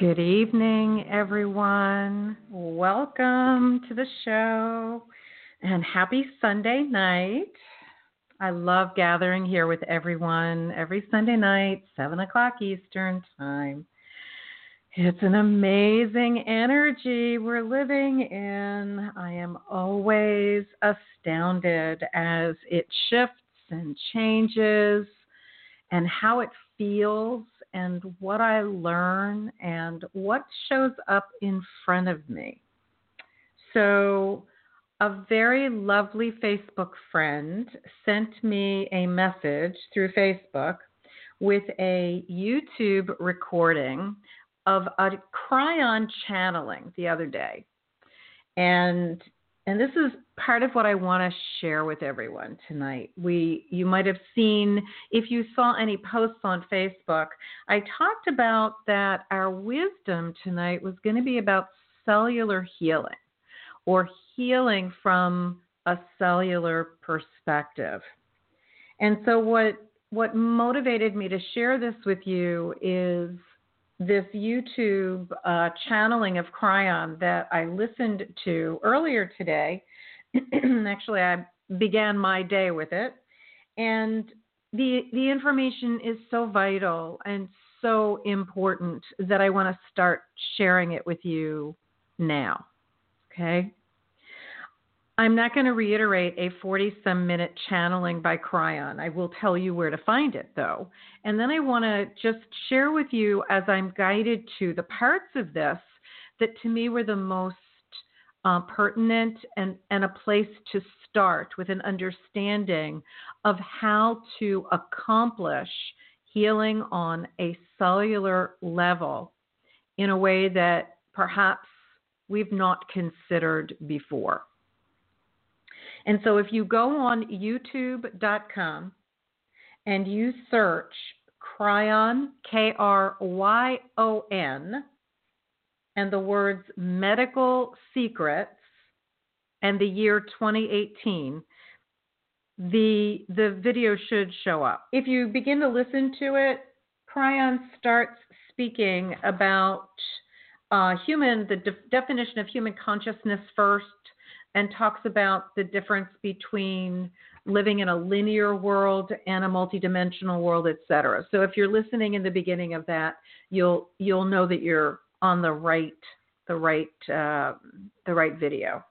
Good evening, everyone. Welcome to the show and happy Sunday night. I love gathering here with everyone every Sunday night, 7 o'clock Eastern Time. It's an amazing energy we're living in. I am always astounded as it shifts and changes and how it feels and what I learn and what shows up in front of me. So, a very lovely Facebook friend sent me a message through Facebook with a YouTube recording of a Kryon channeling the other day. And and this is part of what I want to share with everyone tonight. We you might have seen if you saw any posts on Facebook, I talked about that our wisdom tonight was going to be about cellular healing or healing from a cellular perspective. And so what what motivated me to share this with you is this YouTube uh, channeling of Kryon that I listened to earlier today. Actually, I began my day with it, and the the information is so vital and so important that I want to start sharing it with you now. Okay. I'm not going to reiterate a 40 some minute channeling by Kryon. I will tell you where to find it though. And then I want to just share with you as I'm guided to the parts of this that to me were the most uh, pertinent and, and a place to start with an understanding of how to accomplish healing on a cellular level in a way that perhaps we've not considered before. And so if you go on youtube.com and you search Kryon, K R Y O N, and the words medical secrets and the year 2018, the the video should show up. If you begin to listen to it, Kryon starts speaking about uh, human, the de- definition of human consciousness first, and talks about the difference between living in a linear world and a multidimensional world, etc. So if you're listening in the beginning of that, you'll you'll know that you're on the right the right uh, the right video.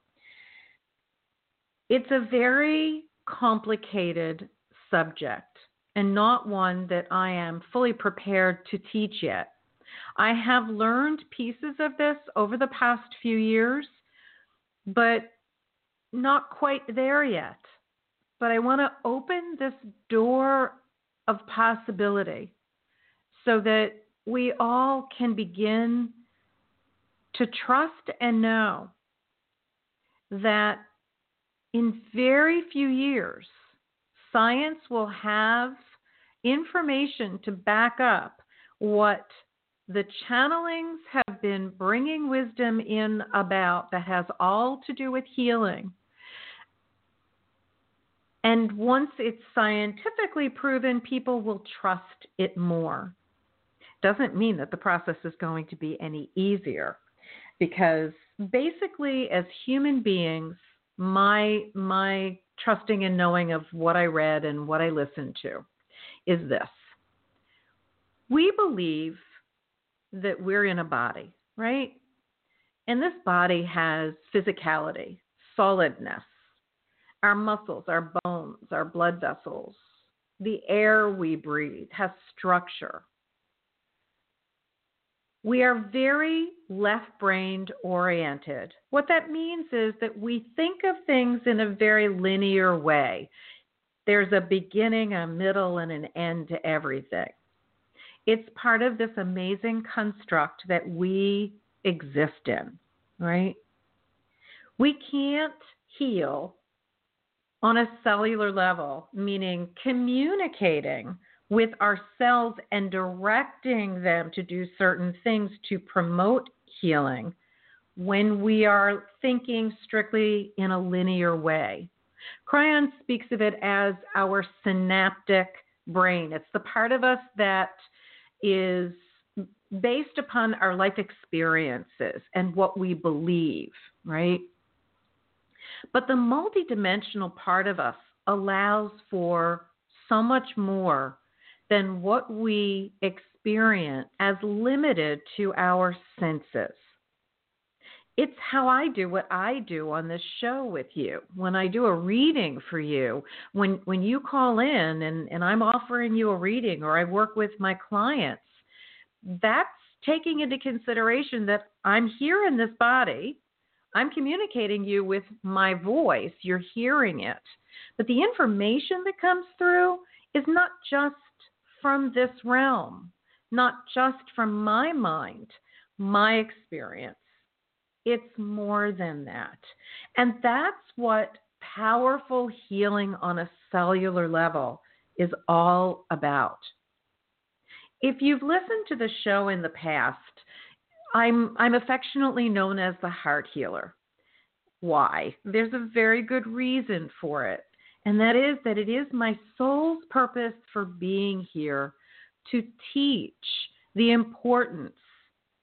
It's a very complicated subject and not one that I am fully prepared to teach yet. I have learned pieces of this over the past few years, but not quite there yet, but I want to open this door of possibility so that we all can begin to trust and know that in very few years, science will have information to back up what the channelings have been bringing wisdom in about that has all to do with healing. And once it's scientifically proven, people will trust it more. Doesn't mean that the process is going to be any easier because basically as human beings, my my trusting and knowing of what I read and what I listened to is this. We believe that we're in a body, right? And this body has physicality, solidness, our muscles, our bones, our blood vessels, the air we breathe has structure. We are very left brained oriented. What that means is that we think of things in a very linear way. There's a beginning, a middle, and an end to everything. It's part of this amazing construct that we exist in, right? We can't heal on a cellular level, meaning communicating with our cells and directing them to do certain things to promote healing when we are thinking strictly in a linear way. Kryon speaks of it as our synaptic brain. It's the part of us that is based upon our life experiences and what we believe, right? But the multidimensional part of us allows for so much more than what we experience as limited to our senses. It's how I do what I do on this show with you. When I do a reading for you, when when you call in and, and I'm offering you a reading or I work with my clients, that's taking into consideration that I'm here in this body. I'm communicating you with my voice. You're hearing it. But the information that comes through is not just from this realm, not just from my mind, my experience. It's more than that. And that's what powerful healing on a cellular level is all about. If you've listened to the show in the past, I'm I'm affectionately known as the heart healer. Why? There's a very good reason for it. And that is that it is my soul's purpose for being here to teach the importance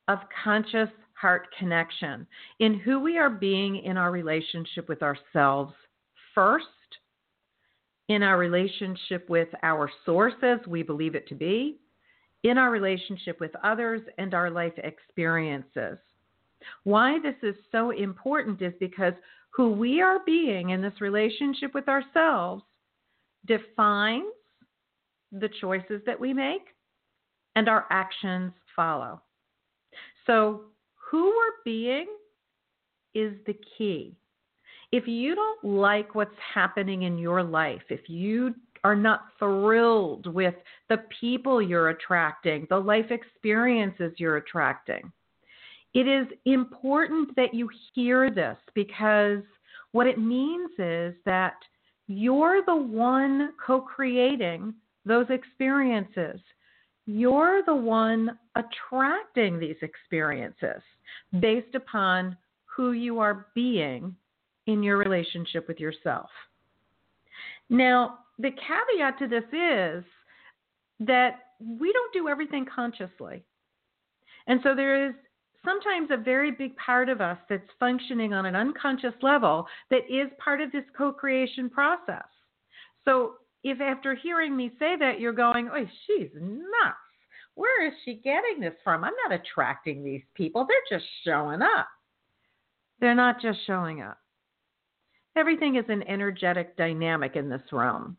of conscious heart connection in who we are being in our relationship with ourselves first, in our relationship with our sources, we believe it to be, in our relationship with others, and our life experiences. Why this is so important is because who we are being in this relationship with ourselves defines the choices that we make and our actions follow. So, who we're being is the key. If you don't like what's happening in your life, if you are not thrilled with the people you're attracting, the life experiences you're attracting, it is important that you hear this because what it means is that you're the one co creating those experiences. You're the one attracting these experiences based upon who you are being in your relationship with yourself. Now, the caveat to this is that we don't do everything consciously. And so there is sometimes a very big part of us that's functioning on an unconscious level that is part of this co creation process. So if after hearing me say that, you're going, oh, she's nuts. Where is she getting this from? I'm not attracting these people. They're just showing up. They're not just showing up. Everything is an energetic dynamic in this realm.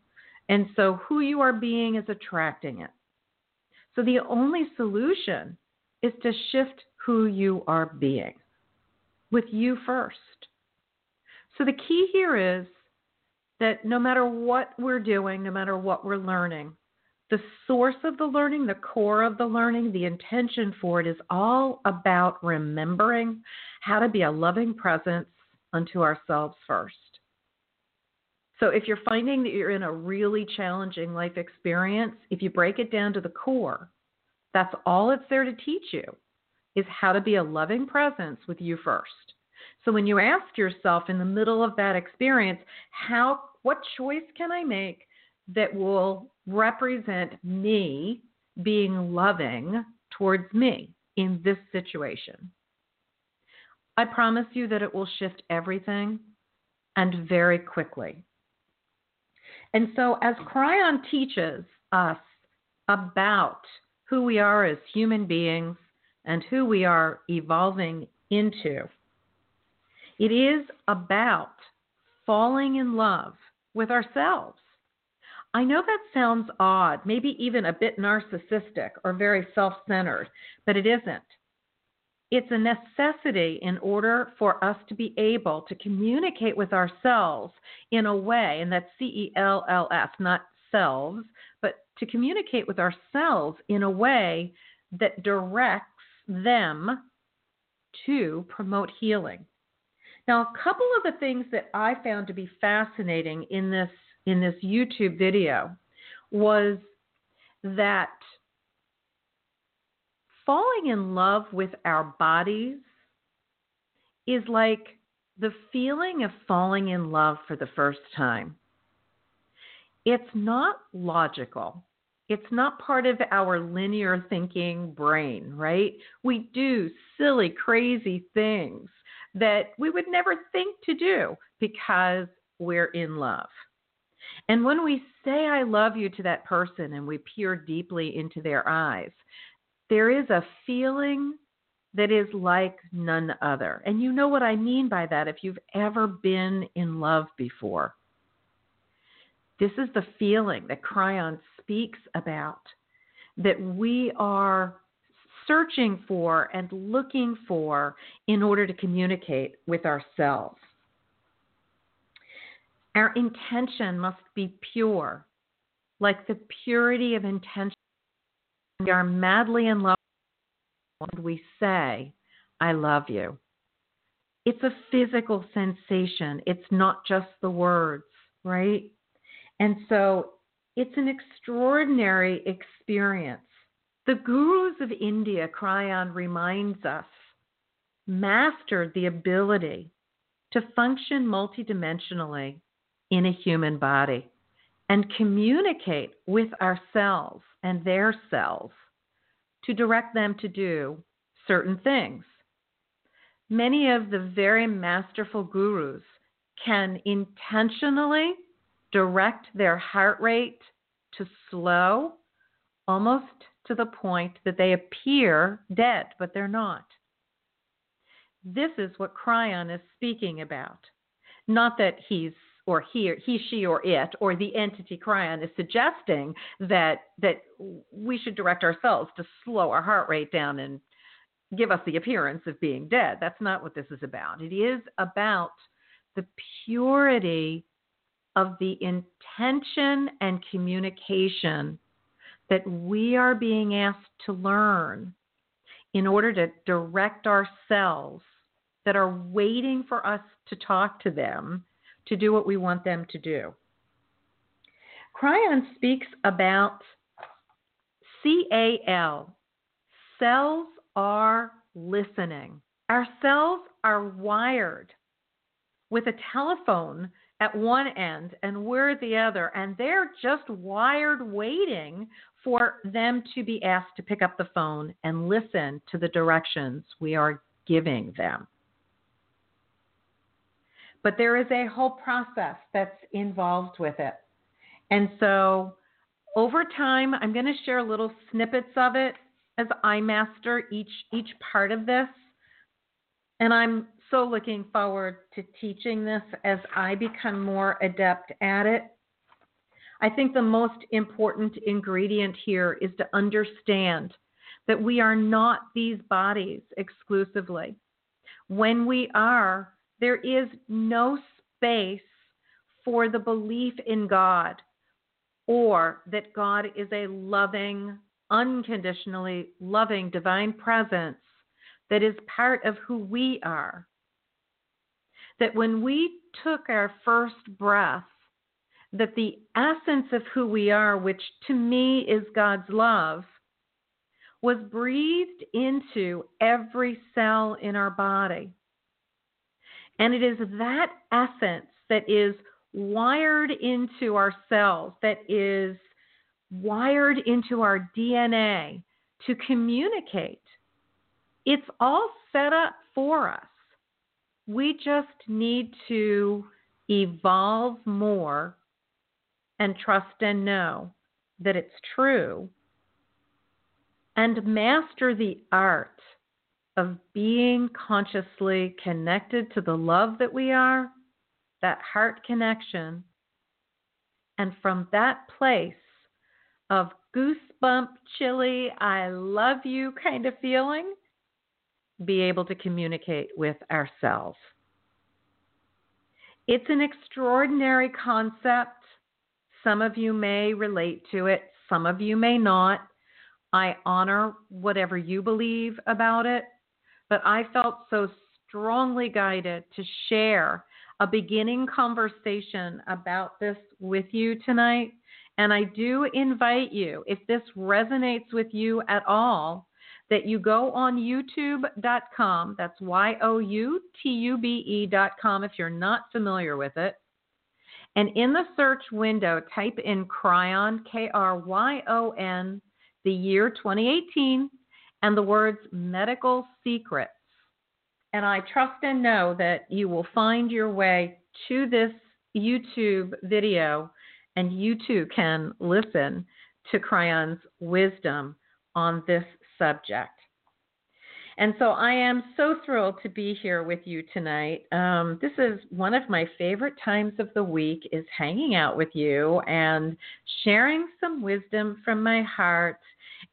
And so who you are being is attracting it. So the only solution is to shift who you are being with you first. So the key here is that no matter what we're doing, no matter what we're learning, the source of the learning, the core of the learning, the intention for it is all about remembering how to be a loving presence unto ourselves first. So if you're finding that you're in a really challenging life experience, if you break it down to the core, that's all it's there to teach you is how to be a loving presence with you first. So when you ask yourself in the middle of that experience, how what choice can I make that will represent me being loving towards me in this situation? I promise you that it will shift everything and very quickly. And so, as Kryon teaches us about who we are as human beings and who we are evolving into, it is about falling in love with ourselves. I know that sounds odd, maybe even a bit narcissistic or very self centered, but it isn't. It's a necessity in order for us to be able to communicate with ourselves in a way, and that's C E L L S, not selves, but to communicate with ourselves in a way that directs them to promote healing. Now, a couple of the things that I found to be fascinating in this in this YouTube video was that falling in love with our bodies is like the feeling of falling in love for the first time. It's not logical. It's not part of our linear thinking brain, right? We do silly, crazy things that we would never think to do because we're in love. And when we say, I love you to that person and we peer deeply into their eyes, there is a feeling that is like none other. And you know what I mean by that if you've ever been in love before. This is the feeling that Kryon speaks about that we are searching for and looking for in order to communicate with ourselves. Our intention must be pure, like the purity of intention we are madly in love when we say, I love you. It's a physical sensation, it's not just the words, right? And so it's an extraordinary experience. The gurus of India, Kryon reminds us, mastered the ability to function multidimensionally in a human body and communicate with ourselves and their selves to direct them to do certain things. Many of the very masterful gurus can intentionally direct their heart rate to slow almost to the point that they appear dead, but they're not. This is what Kryon is speaking about. Not that he's or he, he, she, or it, or the entity Kryon is suggesting that that we should direct ourselves to slow our heart rate down and give us the appearance of being dead. That's not what this is about. It is about the purity of the intention and communication that we are being asked to learn in order to direct ourselves that are waiting for us to talk to them to do what we want them to do. Kryon speaks about CAL. Cells are listening. Our cells are wired with a telephone at one end and we're the other, and they're just wired waiting for them to be asked to pick up the phone and listen to the directions we are giving them. But there is a whole process that's involved with it. And so over time, I'm going to share little snippets of it as I master each each part of this. And I'm so looking forward to teaching this as I become more adept at it. I think the most important ingredient here is to understand that we are not these bodies exclusively. When we are, there is no space for the belief in God or that God is a loving, unconditionally loving divine presence that is part of who we are. That when we took our first breath that the essence of who we are, which to me is God's love, was breathed into every cell in our body. And it is that essence that is wired into our cells, that is wired into our DNA to communicate. It's all set up for us. We just need to evolve more and trust and know that it's true and master the art of being consciously connected to the love that we are, that heart connection, and from that place of goosebump, chilly, I love you kind of feeling, be able to communicate with ourselves. It's an extraordinary concept. Some of you may relate to it, some of you may not. I honor whatever you believe about it, but I felt so strongly guided to share a beginning conversation about this with you tonight. And I do invite you, if this resonates with you at all, that you go on youtube.com. That's Y O U T U B E.com if you're not familiar with it. And in the search window, type in Kryon, K R Y O N, the year 2018, and the words medical secrets. And I trust and know that you will find your way to this YouTube video and you too can listen to Kryon's wisdom on this subject. And so I am so thrilled to be here with you tonight. Um, this is one of my favorite times of the week is hanging out with you and sharing some wisdom from my heart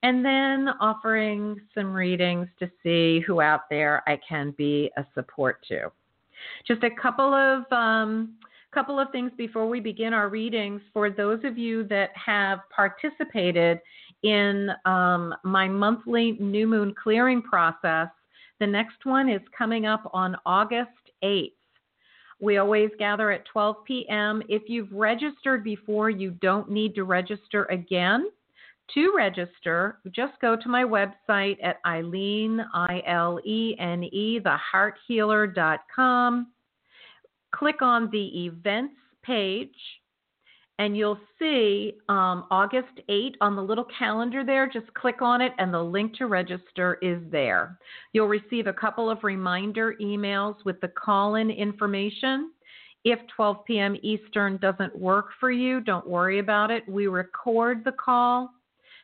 and then offering some readings to see who out there I can be a support to. Just a couple of um, couple of things before we begin our readings for those of you that have participated in um, my monthly new moon clearing process. The next one is coming up on August 8th. We always gather at 12 p.m. If you've registered before, you don't need to register again. To register, just go to my website at Ilene, I L E N E, thehearthealer.com. Click on the events page and you'll see um, August 8 on the little calendar there. Just click on it, and the link to register is there. You'll receive a couple of reminder emails with the call in information. If 12 p.m. Eastern doesn't work for you, don't worry about it. We record the call.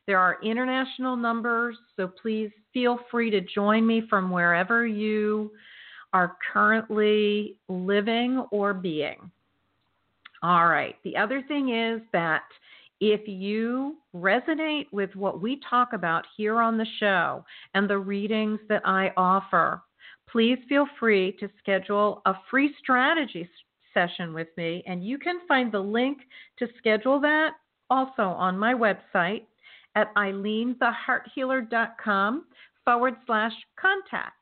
There are international numbers, so please feel free to join me from wherever you are currently living or being. All right. The other thing is that if you resonate with what we talk about here on the show and the readings that I offer, please feel free to schedule a free strategy session with me. And you can find the link to schedule that also on my website at ilenethehearthealer.com forward slash contact.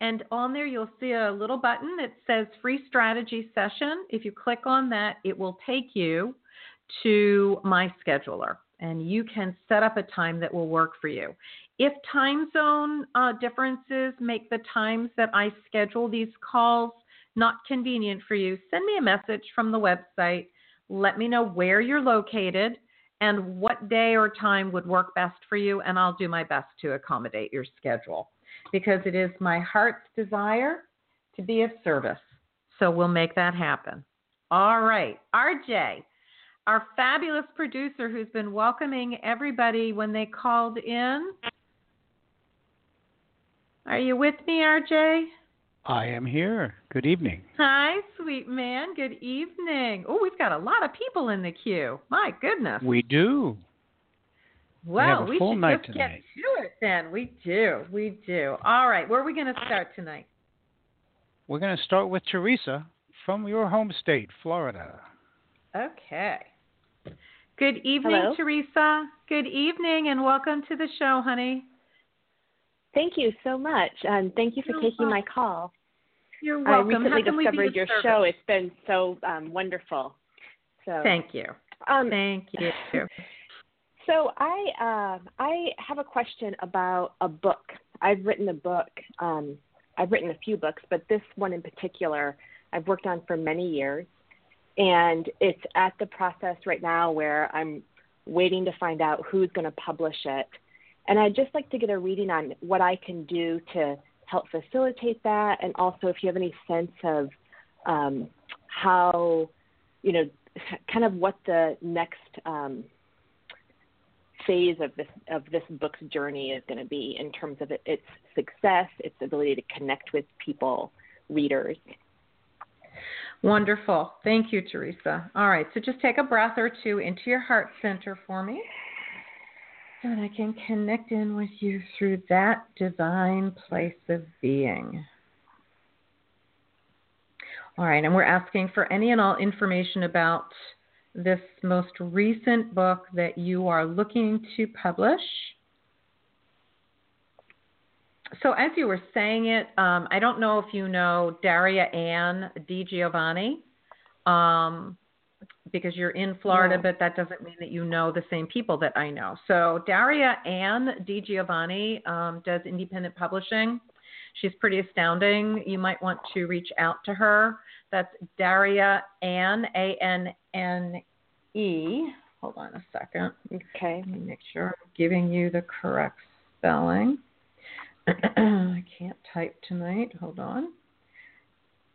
And on there, you'll see a little button that says free strategy session. If you click on that, it will take you to my scheduler and you can set up a time that will work for you. If time zone uh, differences make the times that I schedule these calls not convenient for you, send me a message from the website. Let me know where you're located and what day or time would work best for you, and I'll do my best to accommodate your schedule because it is my heart's desire to be of service. So we'll make that happen. All right, RJ, our fabulous producer who's been welcoming everybody when they called in. Are you with me, RJ? I am here. Good evening. Hi, sweet man. Good evening. Oh, we've got a lot of people in the queue. My goodness. We do. Well, we, we should just tonight. get to it then. We do. We do. All right. Where are we going to start tonight? We're going to start with Teresa from your home state, Florida. Okay. Good evening, Hello. Teresa. Good evening, and welcome to the show, honey. Thank you so much, and thank you for You're taking my call. You're welcome. I recently How can discovered of your service? show. It's been so um, wonderful. So thank you. Um, thank you. So I um, I have a question about a book. I've written a book. Um, I've written a few books, but this one in particular I've worked on for many years, and it's at the process right now where I'm waiting to find out who's going to publish it. And I'd just like to get a reading on what I can do to help facilitate that, and also if you have any sense of um, how, you know, kind of what the next um, phase of this of this book's journey is going to be in terms of it, its success, its ability to connect with people, readers. Wonderful. Thank you, Teresa. All right, so just take a breath or two into your heart center for me. And I can connect in with you through that divine place of being. All right, and we're asking for any and all information about this most recent book that you are looking to publish. So, as you were saying it, um, I don't know if you know Daria Ann Di Giovanni, um, because you're in Florida, no. but that doesn't mean that you know the same people that I know. So, Daria Ann Di Giovanni um, does independent publishing. She's pretty astounding. You might want to reach out to her. That's Daria Ann, A N N E. Hold on a second. Okay. Let me make sure I'm giving you the correct spelling. I can't type tonight. Hold on.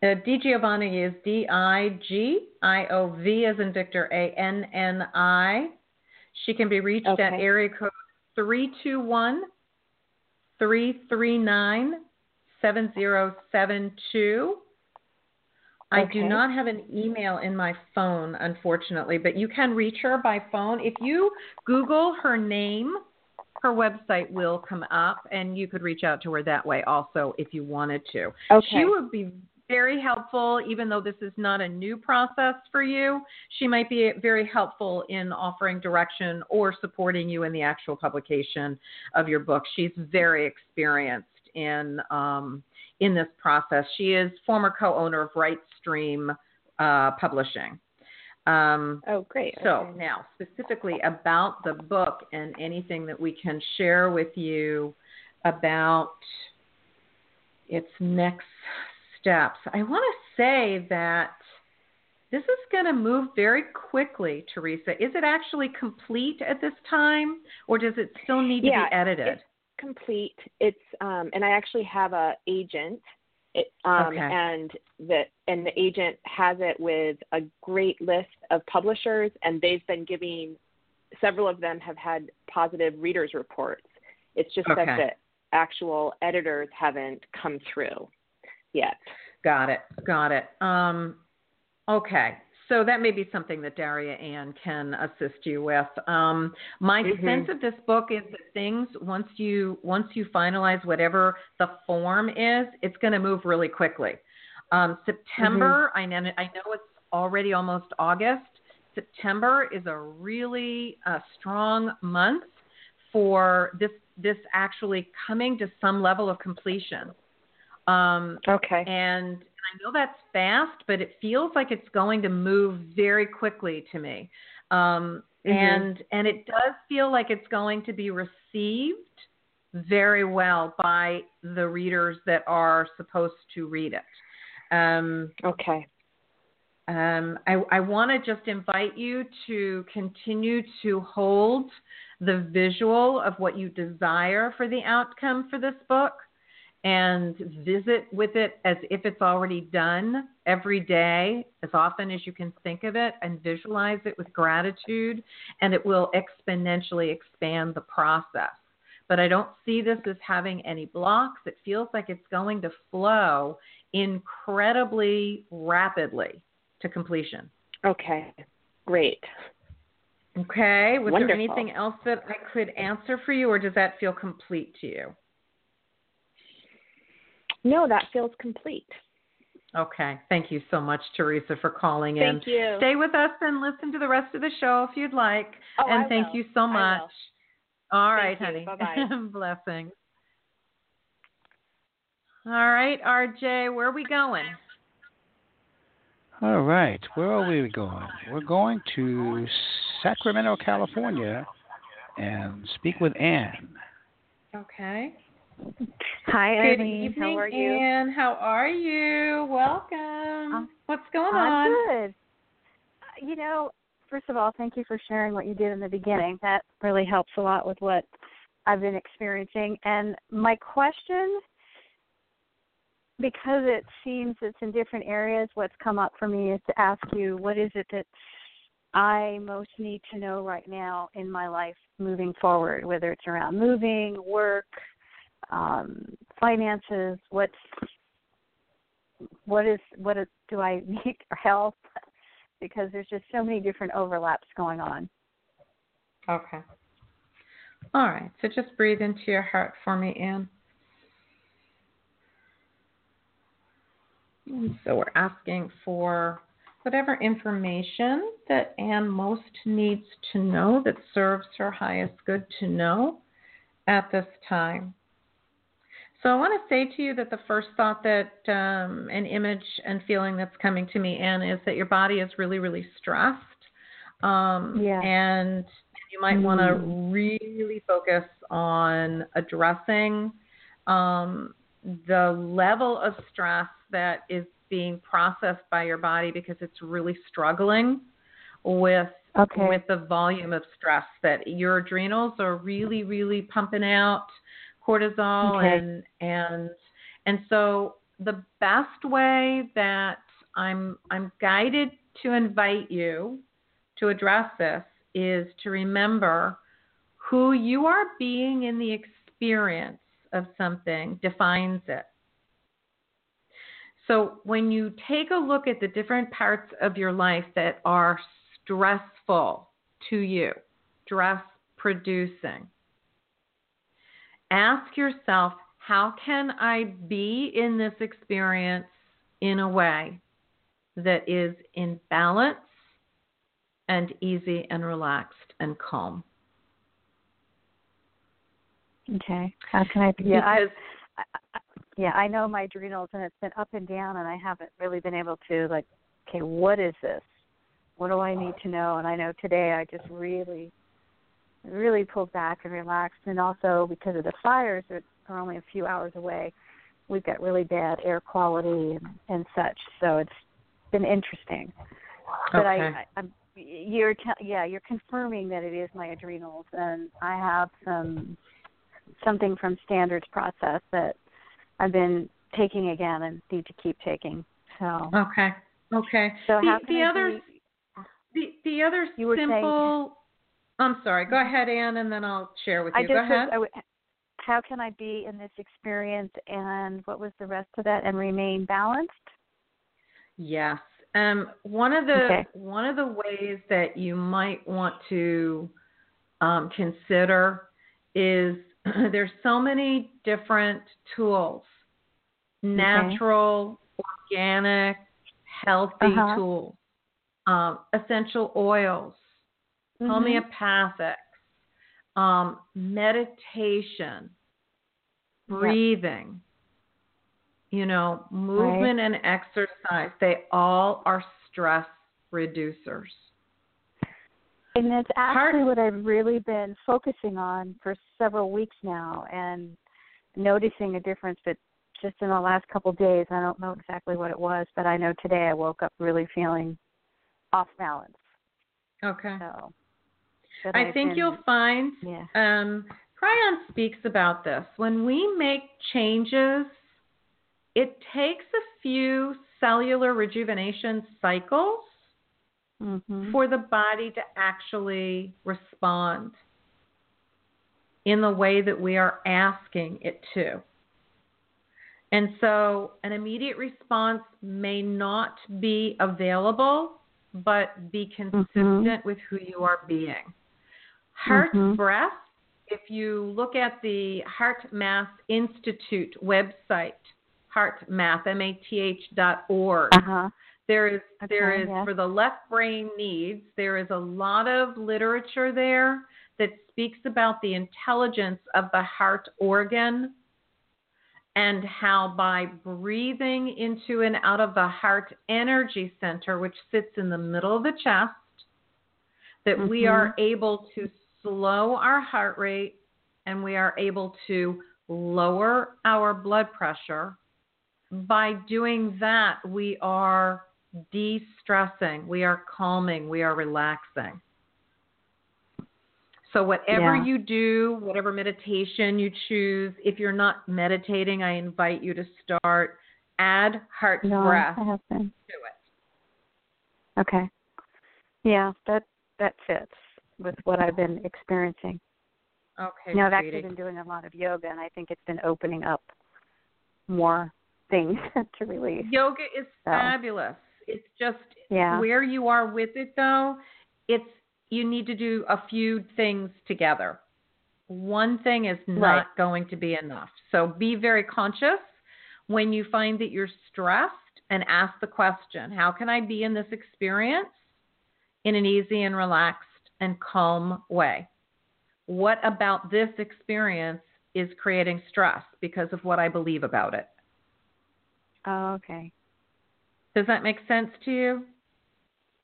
Uh, Di Giovanni is D I G I O V as in Victor A N N I. She can be reached okay. at area code 321 339 7072. I okay. do not have an email in my phone, unfortunately, but you can reach her by phone. If you Google her name, her website will come up, and you could reach out to her that way also if you wanted to. Okay. She would be very helpful, even though this is not a new process for you. She might be very helpful in offering direction or supporting you in the actual publication of your book. She's very experienced in um, in this process. She is former co-owner of Rightstream uh, Publishing. Um, oh, great. So okay. now, specifically about the book and anything that we can share with you about its next steps, I want to say that this is going to move very quickly, Teresa. Is it actually complete at this time, or does it still need yeah, to be edited? It's complete. It's um, and I actually have a agent, it, um, okay. and the and the agent has it with a great list of publishers, and they've been giving. Several of them have had positive readers reports. It's just okay. that the actual editors haven't come through yet. Got it. Got it. Um, okay. So that may be something that Daria Ann can assist you with. Um, my mm-hmm. sense of this book is that things once you once you finalize whatever the form is, it's going to move really quickly. Um, September, mm-hmm. I know I know it's already almost August. September is a really uh, strong month for this this actually coming to some level of completion. Um, okay. And I know that's fast, but it feels like it's going to move very quickly to me. Um, mm-hmm. And and it does feel like it's going to be received very well by the readers that are supposed to read it. Um, okay. Um, I, I want to just invite you to continue to hold the visual of what you desire for the outcome for this book and visit with it as if it's already done every day, as often as you can think of it, and visualize it with gratitude, and it will exponentially expand the process. But I don't see this as having any blocks. It feels like it's going to flow incredibly rapidly to completion. Okay, great. Okay, was Wonderful. there anything else that I could answer for you, or does that feel complete to you? No, that feels complete. Okay. Thank you so much, Teresa, for calling in. Thank you. Stay with us and listen to the rest of the show if you'd like. Oh, and I thank will. you so much. All right, Thank you. honey. Bye-bye. Blessings. All right, RJ, where are we going? All right. Where are we going? We're going to Sacramento, California, and speak with Anne. Okay. Hi, Good Ilene. evening, How are you? Anne. How are you? Welcome. Um, What's going I'm on? good. Uh, You know, first of all, thank you for sharing what you did in the beginning. That really helps a lot with what I've been experiencing. And my question, because it seems it's in different areas, what's come up for me is to ask you what is it that I most need to know right now in my life moving forward, whether it's around moving, work, um, finances, what's what is what is, do I need or health? Because there's just so many different overlaps going on. Okay. All right. So just breathe into your heart for me, Anne. So we're asking for whatever information that Anne most needs to know that serves her highest good to know at this time. So I want to say to you that the first thought that um, an image and feeling that's coming to me, Anne, is that your body is really, really stressed. Um, Yeah. And you might want to Mm. really focus on addressing um, the level of stress that is being processed by your body because it's really struggling with Okay. with the volume of stress that your adrenals are really really pumping out cortisol Okay. and and and so the best way that I'm I'm guided to invite you to address this is to remember who you are being in the experience of something defines it. So when you take a look at the different parts of your life that are stressful to you, stress producing, ask yourself, how can I be in this experience in a way that is in balance and easy and relaxed and calm? Okay. How can I? Yeah, I, I, yeah, I know my adrenals, and it's been up and down, and I haven't really been able to like, okay, what is this? What do I need uh. to know? And I know today I just really, really pulled back and relaxed, and also because of the fires that are only a few hours away, we've got really bad air quality and, and such. So it's been interesting. But I, Okay. I, I'm you're te- yeah you're confirming that it is my adrenals, and I have some something from standards process that I've been taking again and need to keep taking. So okay, okay. so the, the I other be- the the other You were saying- simple. I'm sorry. Go ahead, Anne, and then I'll share with you. I Go just ahead. I how can I be in this experience and what was the rest of that and remain balanced? Yes. Um, one of the Okay. one of the ways that you might want to um, consider is there's so many different tools, natural, organic, healthy Uh-huh. tools, um, essential oils, Mhm. homeopathic, um, meditation, breathing, you know, movement and exercise. They all are stress reducers. And that's actually Heart- what I've really been focusing on for several weeks now and noticing a difference but just in the last couple of days. I don't know exactly what it was, but I know today I woke up really feeling off balance. Okay. So but I I've think been- you'll find yeah. um, Kryon speaks about this. When we make changes, it takes a few cellular rejuvenation cycles Mhm. for the body to actually respond in the way that we are asking it to. And so an immediate response may not be available, but be consistent with who you are being. Heart Mhm. breath, if you look at the Heart Math Institute website, heartmath, M-A-T-H dot org, Uh-huh. there is Okay, is yes. for the left brain needs there is a lot of literature there that speaks about the intelligence of the heart organ and how by breathing into and out of the heart energy center, which sits in the middle of the chest, that mm-hmm. we are able to slow our heart rate and we are able to lower our blood pressure. By doing that, we are de stressing, we are calming, we are relaxing. So, whatever yeah. you do, whatever meditation you choose, if you're not meditating, I invite you to start add heart no, breath to it. Okay. Yeah, that that fits with what I've been experiencing. Okay. You know, I've actually been doing a lot of yoga, and I think it's been opening up more things to release. Yoga is so. fabulous. It's just yeah. where you are with it, though. It's you need to do a few things together. One thing is not right. going to be enough. So be very conscious when you find that you're stressed and ask the question How can I be in this experience in an easy and relaxed and calm way? What about this experience is creating stress because of what I believe about it? Oh, okay. Does that make sense to you?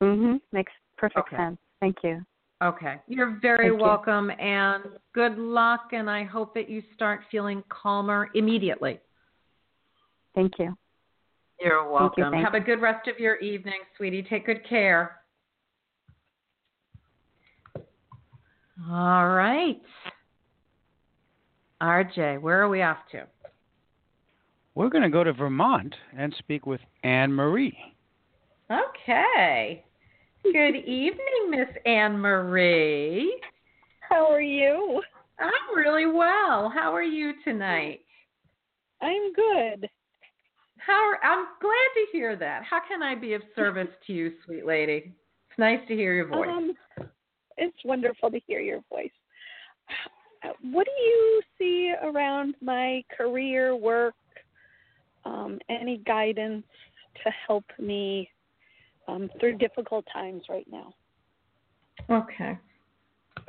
Mhm. Makes perfect okay. sense. Thank you. Okay. You're very Thank welcome you. and good luck and I hope that you start feeling calmer immediately. Thank you. You're welcome. Thank you, thank Have a good rest of your evening, sweetie. Take good care. All right. RJ, where are we off to? We're going to go to Vermont and speak with Anne Marie. Okay. Good evening, Miss Anne Marie. How are you? I'm really well. How are you tonight? I'm good. How are, I'm glad to hear that. How can I be of service to you, sweet lady? It's nice to hear your voice. Um, it's wonderful to hear your voice. What do you see around my career, work, um, any guidance to help me um, through difficult times right now. Okay.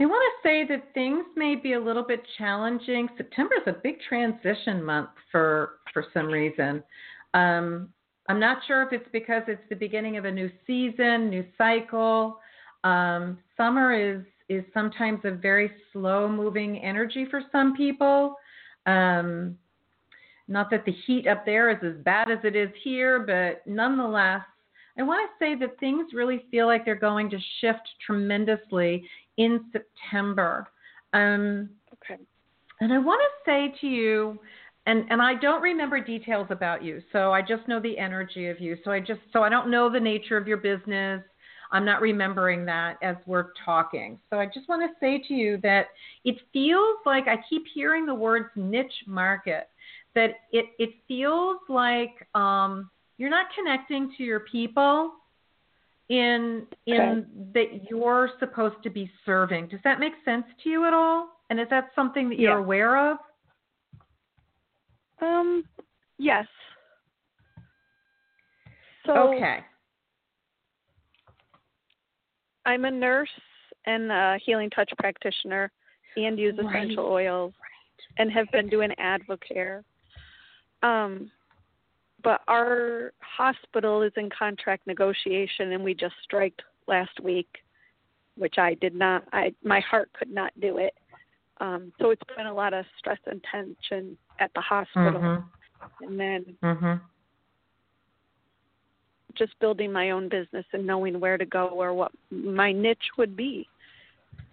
I want to say that things may be a little bit challenging. September is a big transition month for for some reason. Um, I'm not sure if it's because it's the beginning of a new season, new cycle. Um, summer is is sometimes a very slow moving energy for some people. Um, not that the heat up there is as bad as it is here, but nonetheless, I want to say that things really feel like they're going to shift tremendously in September. Um, okay. And I want to say to you, and and I don't remember details about you, so I just know the energy of you. So I just so I don't know the nature of your business. I'm not remembering that as we're talking. So I just want to say to you that it feels like I keep hearing the words niche market that it it feels like um, you're not connecting to your people in in okay. that you're supposed to be serving. Does that make sense to you at all? And is that something that you're yeah. aware of? Um, yes. So okay. I'm a nurse and a healing touch practitioner and use essential right. oils and have been doing Advocare. Um, but our hospital is in contract negotiation, and we just striked last week, which I did not. I my heart could not do it. Um, so it's been a lot of stress and tension at the hospital, mm-hmm. and then mm-hmm. just building my own business and knowing where to go or what my niche would be.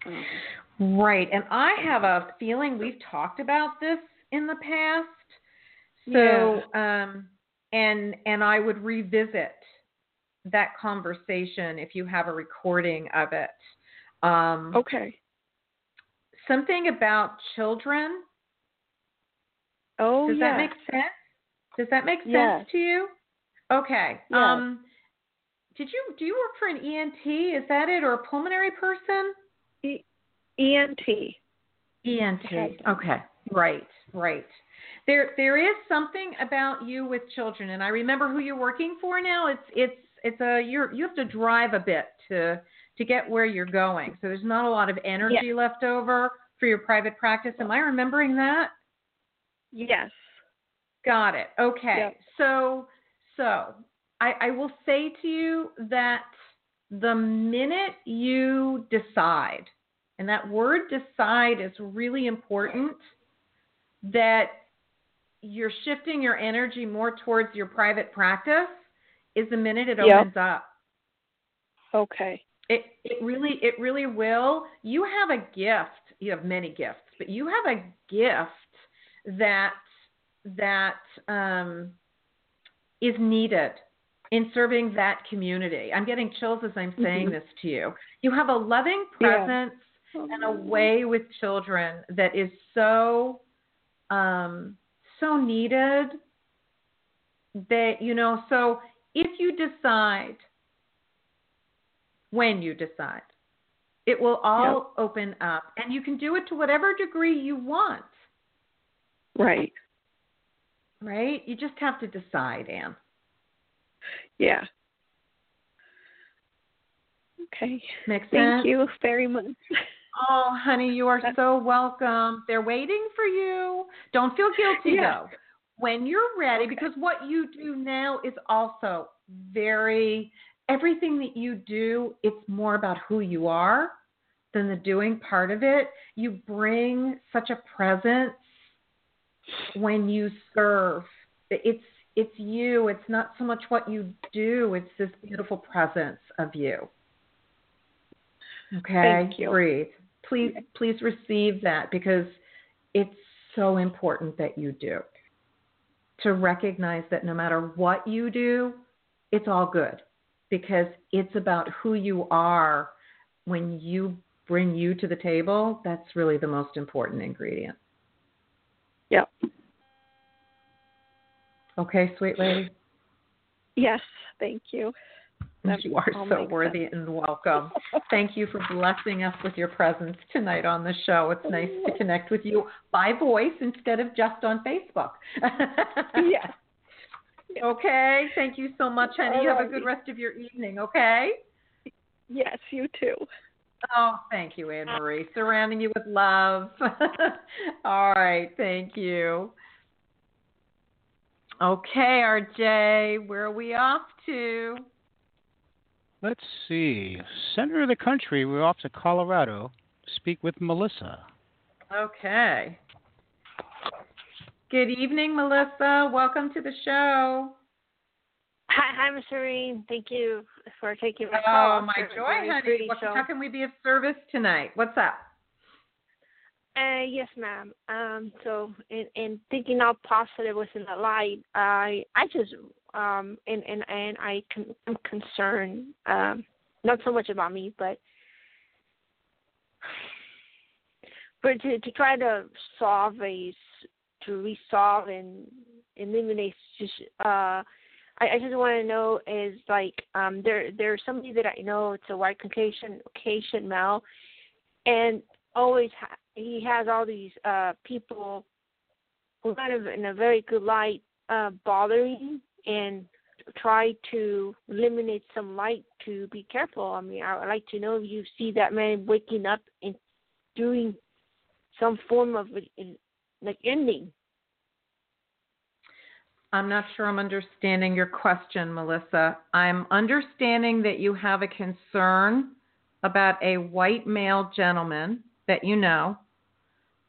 Um, right, and I have a feeling we've talked about this in the past so, yeah. um, and and I would revisit that conversation if you have a recording of it. Um, okay. Something about children. Oh, does that make sense? Does that make sense yes. to you? Okay. Yes. Um, did you do you work for an ENT? Is that it, or a pulmonary person? E- ENT. ENT. Okay. Right. Right there there is something about you with children, and I remember who you're working for now. It's it's it's a you're you have to drive a bit to to to get where you're going. So there's not a lot of energy Yeah. left over for your private practice. Am I remembering that? Yes. Got it. Okay. Yep. So, so I, I will say to you that the minute you decide, and that word decide is really important, that you're shifting your energy more towards your private practice is the minute it Yep. opens up. Okay. It it really it really will. You have a gift. You have many gifts, but you have a gift that that um, is needed in serving that community. I'm getting chills as I'm saying Mhm. this to you. You have a loving Yeah. presence and a way with children that is so um, so needed that you know. So if you decide when you decide. It will all open up, and you can do it to whatever degree you want, Right. right? You just have to decide, Anne. Yeah. Okay. Makes Thank you very much. Oh, honey, you are so welcome. They're waiting for you. Don't feel guilty, Yeah. though. When you're ready, because what you do now is also very, everything that you do, it's more about who you are than the doing part of it. You bring such a presence when you serve. It's it's you. It's not so much what you do. It's this beautiful presence of you. Okay, Thank you. breathe. Please, please receive that because it's so important that you do. To recognize that no matter what you do, it's all good because it's about who you are when you bring you to the table. That's really the most important ingredient. Yep. Okay, sweet lady. Yes. Thank you. That- You are so worthy and welcome. Thank you for blessing us with your presence tonight on the show. It's nice to connect with you by voice instead of just on Facebook. yes. Okay. Thank you so much, honey. You have a good rest of your evening, okay? Yes. You too. Oh, thank you, Anne Marie. Surrounding you with love. All right. Thank you. Okay, RJ, where are we off to? Let's see. Center of the country, we're off to Colorado. Speak with Melissa. Okay. Good evening, Melissa. Welcome to the show. Hi, hi, Miss Ilene. Thank you for taking my call. Oh, my It's joy, honey. What, how can we be of service tonight? What's up? Uh, yes, ma'am. Um, so, in, in thinking out positive within the light, I, I just, um, and and and I con- am concerned, um, not so much about me, but, but to to try to solve a, to resolve and eliminate just, uh. I, I just want to know is like um there there's somebody that I know it's a white Caucasian Caucasian male, and always ha- he has all these uh people who kind of in a very good light uh bothering and try to eliminate some light to be careful. I mean, I would like to know if you see that man waking up and doing some form of like ending. I'm not sure I'm understanding your question, Melissa. I'm understanding that you have a concern about a white male gentleman that you know.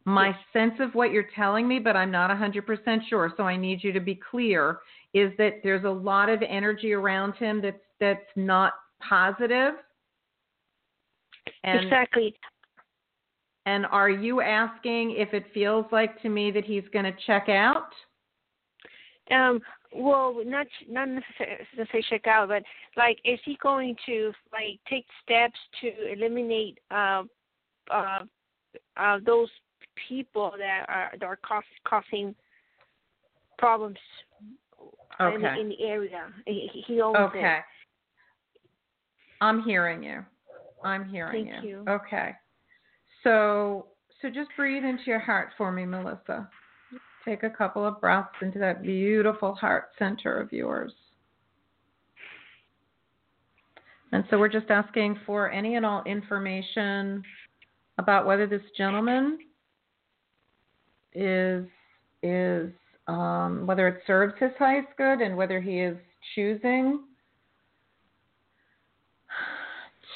My Yes. sense of what you're telling me, but I'm not 100% sure, so I need you to be clear, is that there's a lot of energy around him that's that's not positive. And exactly. and are you asking if it feels like to me that he's going to check out? Um, well, not not necessarily check out, but like, is he going to like take steps to eliminate uh, uh, uh, those people that are that are cause, causing problems in, Okay. in the area? He, he owns Okay. I'm hearing you. I'm hearing Thank you. you. Okay. So so just breathe into your heart for me, Melissa. Take a couple of breaths into that beautiful heart center of yours. And so we're just asking for any and all information about whether this gentleman is is um, whether it serves his highest good and whether he is choosing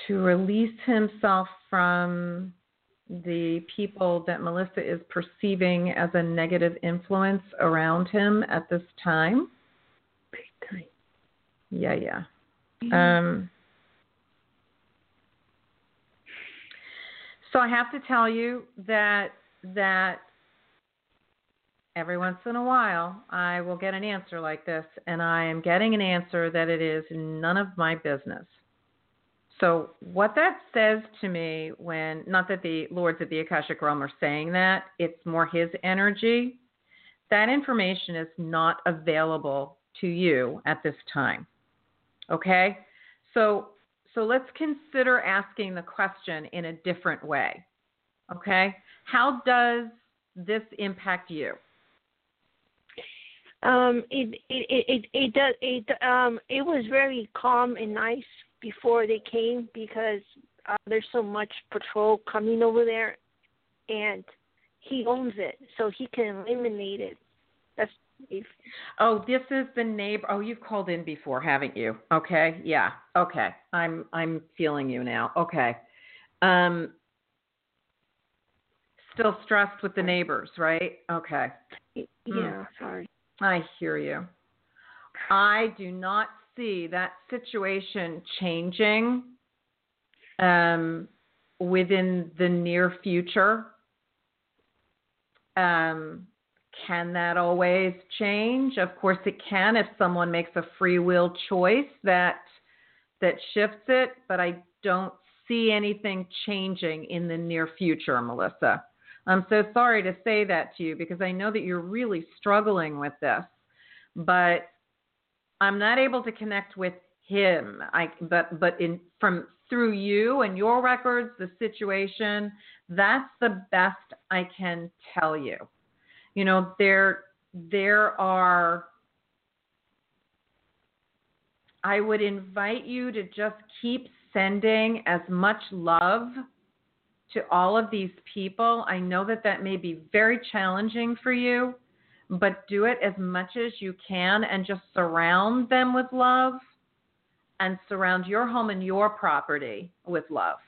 to release himself from the people that Melissa is perceiving as a negative influence around him at this time. Yeah, yeah. Um, so I have to tell you that that every once in a while I will get an answer like this, and I am getting an answer that it is none of my business. So, what that says to me when, not that the lords of the Akashic Realm are saying that, it's more his energy. That information is not available to you at this time. Okay? So, so let's consider asking the question in a different way. Okay? How does this impact you? Um, it it it it does it um it was very calm and nice before they came because uh, there's so much patrol coming over there, and he owns it, so he can eliminate it. That's if. Oh, this is the neighbor. Oh, you've called in before, haven't you? Okay, yeah. Okay, I'm I'm feeling you now. Okay. Um. Still stressed with the neighbors, right? Okay. Yeah, hmm. sorry. I hear you. I do not see that situation changing um, within the near future. Um, can that always change? Of course, it can if someone makes a free will choice that that shifts it. But I don't see anything changing in the near future, Melissa. I'm so sorry to say that to you because I know that you're really struggling with this, but I'm not able to connect with him. I but but in from through you and your records, the situation, that's the best I can tell you. You know, there there are I would invite you to just keep sending as much love to all of these people. I know that that may be very challenging for you, but do it as much as you can and just surround them with love and surround your home and your property with love.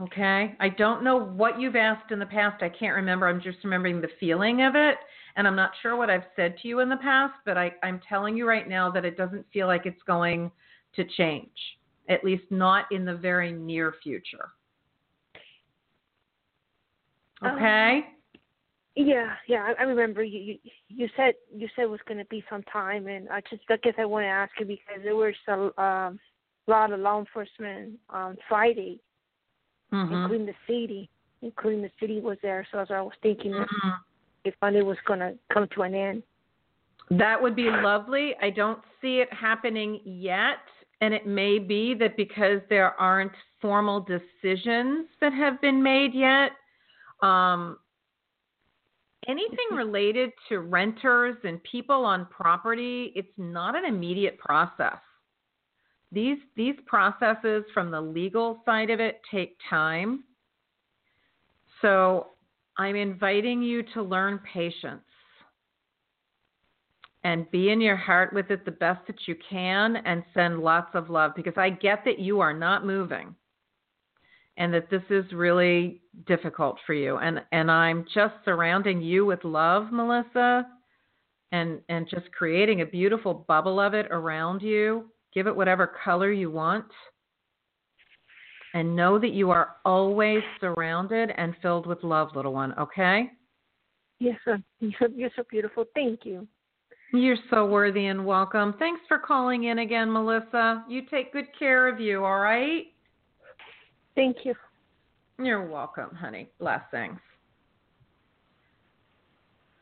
Okay? I don't know what you've asked in the past. I can't remember. I'm just remembering the feeling of it. And I'm not sure what I've said to you in the past, but I, I'm telling you right now that it doesn't feel like it's going to change at least not in the very near future. Um, okay. Um, yeah, yeah, I, remember you, you. You said you said it was going to be some time, and I just I guess I want to ask you because there was a um, lot of law enforcement on Friday, mm-hmm. including the city, including the city was there. So I was thinking mm-hmm. if Monday was going to come to an end. That would be lovely. I don't see it happening yet. And it may be that because there aren't formal decisions that have been made yet, um, anything mm-hmm. related to renters and people on property, it's not an immediate process. These these processes from the legal side of it take time. So I'm inviting you to learn patience and be in your heart with it the best that you can and send lots of love because I get that you are not moving and that this is really difficult for you. And and I'm just surrounding you with love Melissa and and just creating a beautiful bubble of it around you. Give it whatever color you want. And know that you are always surrounded and filled with love little one okay? Yes sir. You're so beautiful. Thank you. You're so worthy and welcome. Thanks for calling in again, Melissa. You take good care of you, all right? Thank you. You're welcome, honey. Blessings.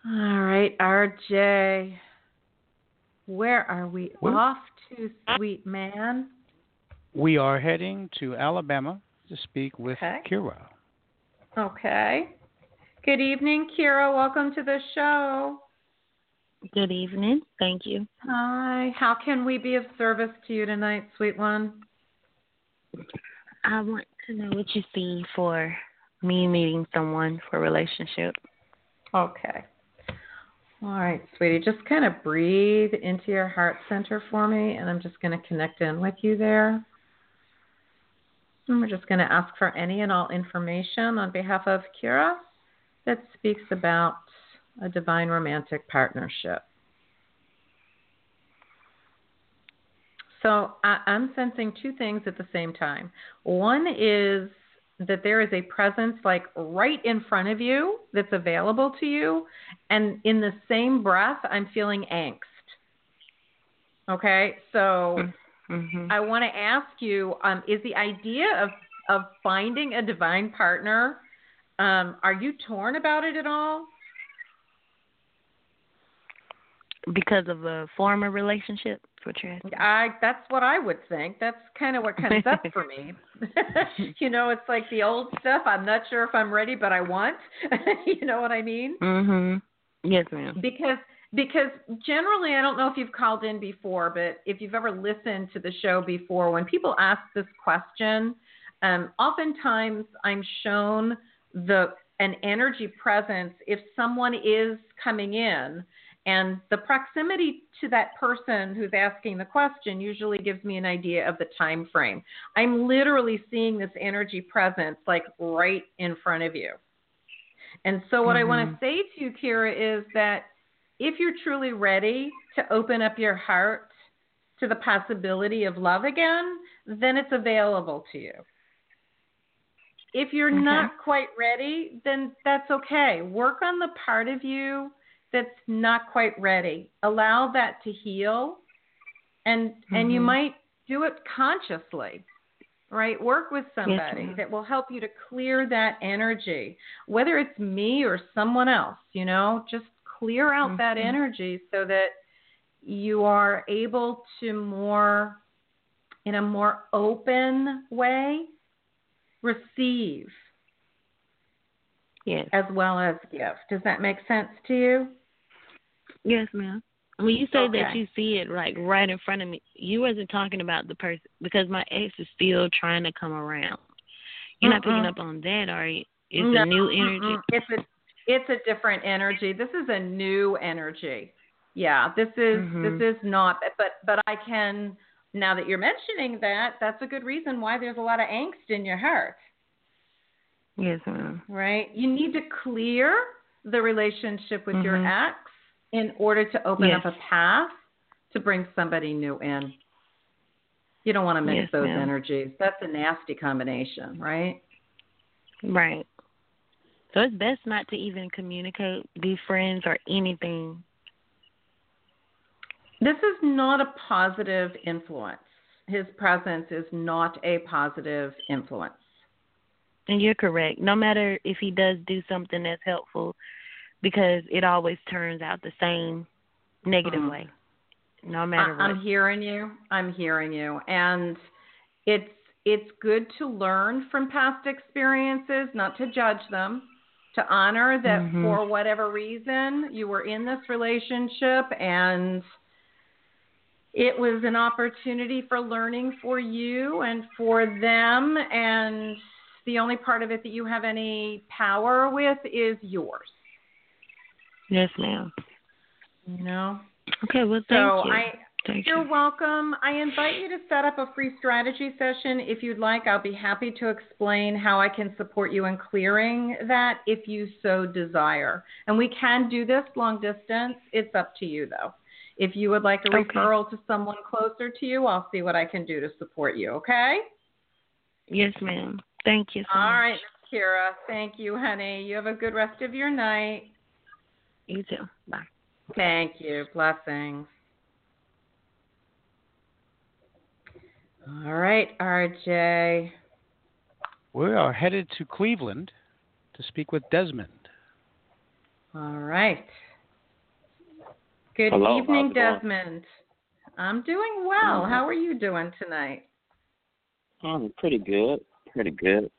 All right, RJ. Where are we off to, sweet man? We are heading to Alabama to speak with okay. Kira. Okay. Good evening, Kira. Welcome to the show. Good evening. Thank you. Hi. How can we be of service to you tonight, sweet one? I want to know what you see for me meeting someone for a relationship. Okay. All right, sweetie. Just kind of breathe into your heart center for me, and I'm just going to connect in with you there. And we're just going to ask for any and all information on behalf of Kira that speaks about a divine romantic partnership. So I, am sensing two things at the same time. One is that there is a presence like right in front of you that's available to you, and in the same breath, I'm feeling angst. Okay, so mm-hmm. I want to ask you: um, Is the idea of of finding a divine partner? Um, are you torn about it at all? Because of a former relationship? What you're I that's what I would think. That's kind of what comes up for me. you know, it's like the old stuff. I'm not sure if I'm ready, but I want. you know what I mean? Mhm. Yes, ma'am. Because because generally I don't know if you've called in before, but if you've ever listened to the show before, when people ask this question, um, oftentimes I'm shown the an energy presence if someone is coming in and the proximity to that person who's asking the question usually gives me an idea of the time frame. I'm literally seeing this energy presence like right in front of you. And so what mm-hmm. I want to say to you, Kira, is that if you're truly ready to open up your heart to the possibility of love again, then it's available to you. If you're okay. not quite ready, then that's okay. Work on the part of you that's not quite ready. Allow that to heal and mm-hmm. and you mm-hmm. might do it consciously. Right? Work with somebody yes, that will help you to clear that energy. Whether it's me or someone else, you know, just clear out mm-hmm. that energy so that you are able to more in a more open way receive yes. as well as give. Does that make sense to you? Yes, ma'am. When you say okay. that you see it like right in front of me, you wasn't talking about the person because my ex is still trying to come around. You're not picking up on that, are you? It's no, a new energy. Mm-mm. It's a it's a different energy. This is a new energy. Yeah, this is mm-hmm. this is not. But but I can now that you're mentioning that, that's a good reason why there's a lot of angst in your heart. Yes, ma'am. Right. You need to clear the relationship with mm-hmm. your ex in order to open yes. up a path to bring somebody new in. You don't want to mix yes, those ma'am. energies. That's a nasty combination, right? Right. So it's best not to even communicate, be friends, or anything. This is not a positive influence. His presence is not a positive influence. And you're correct. No matter if he does do something that's helpful, because it always turns out the same negative mm. way, no matter I, what. I'm hearing you. I'm hearing you, and it's it's good to learn from past experiences, not to judge them, to honor that mm-hmm. for whatever reason you were in this relationship and it was an opportunity for learning for you and for them and the only part of it that you have any power with is yours Yes, ma'am. You know? Okay, well, thank so you. I, thank you're you. welcome. I invite you to set up a free strategy session if you'd like. I'll be happy to explain how I can support you in clearing that if you so desire. And we can do this long distance. It's up to you, though. If you would like a okay. referral to someone closer to you, I'll see what I can do to support you, okay? Yes, ma'am. Thank you so All much. right, Kira. Thank you, honey. You have a good rest of your night. You too. Bye. Thank you. Blessings. All right, RJ. We are headed to Cleveland to speak with Desmond. All right. Good Hello, evening, Desmond. I'm doing well. Mm-hmm. How are you doing tonight? I'm pretty good. Pretty good.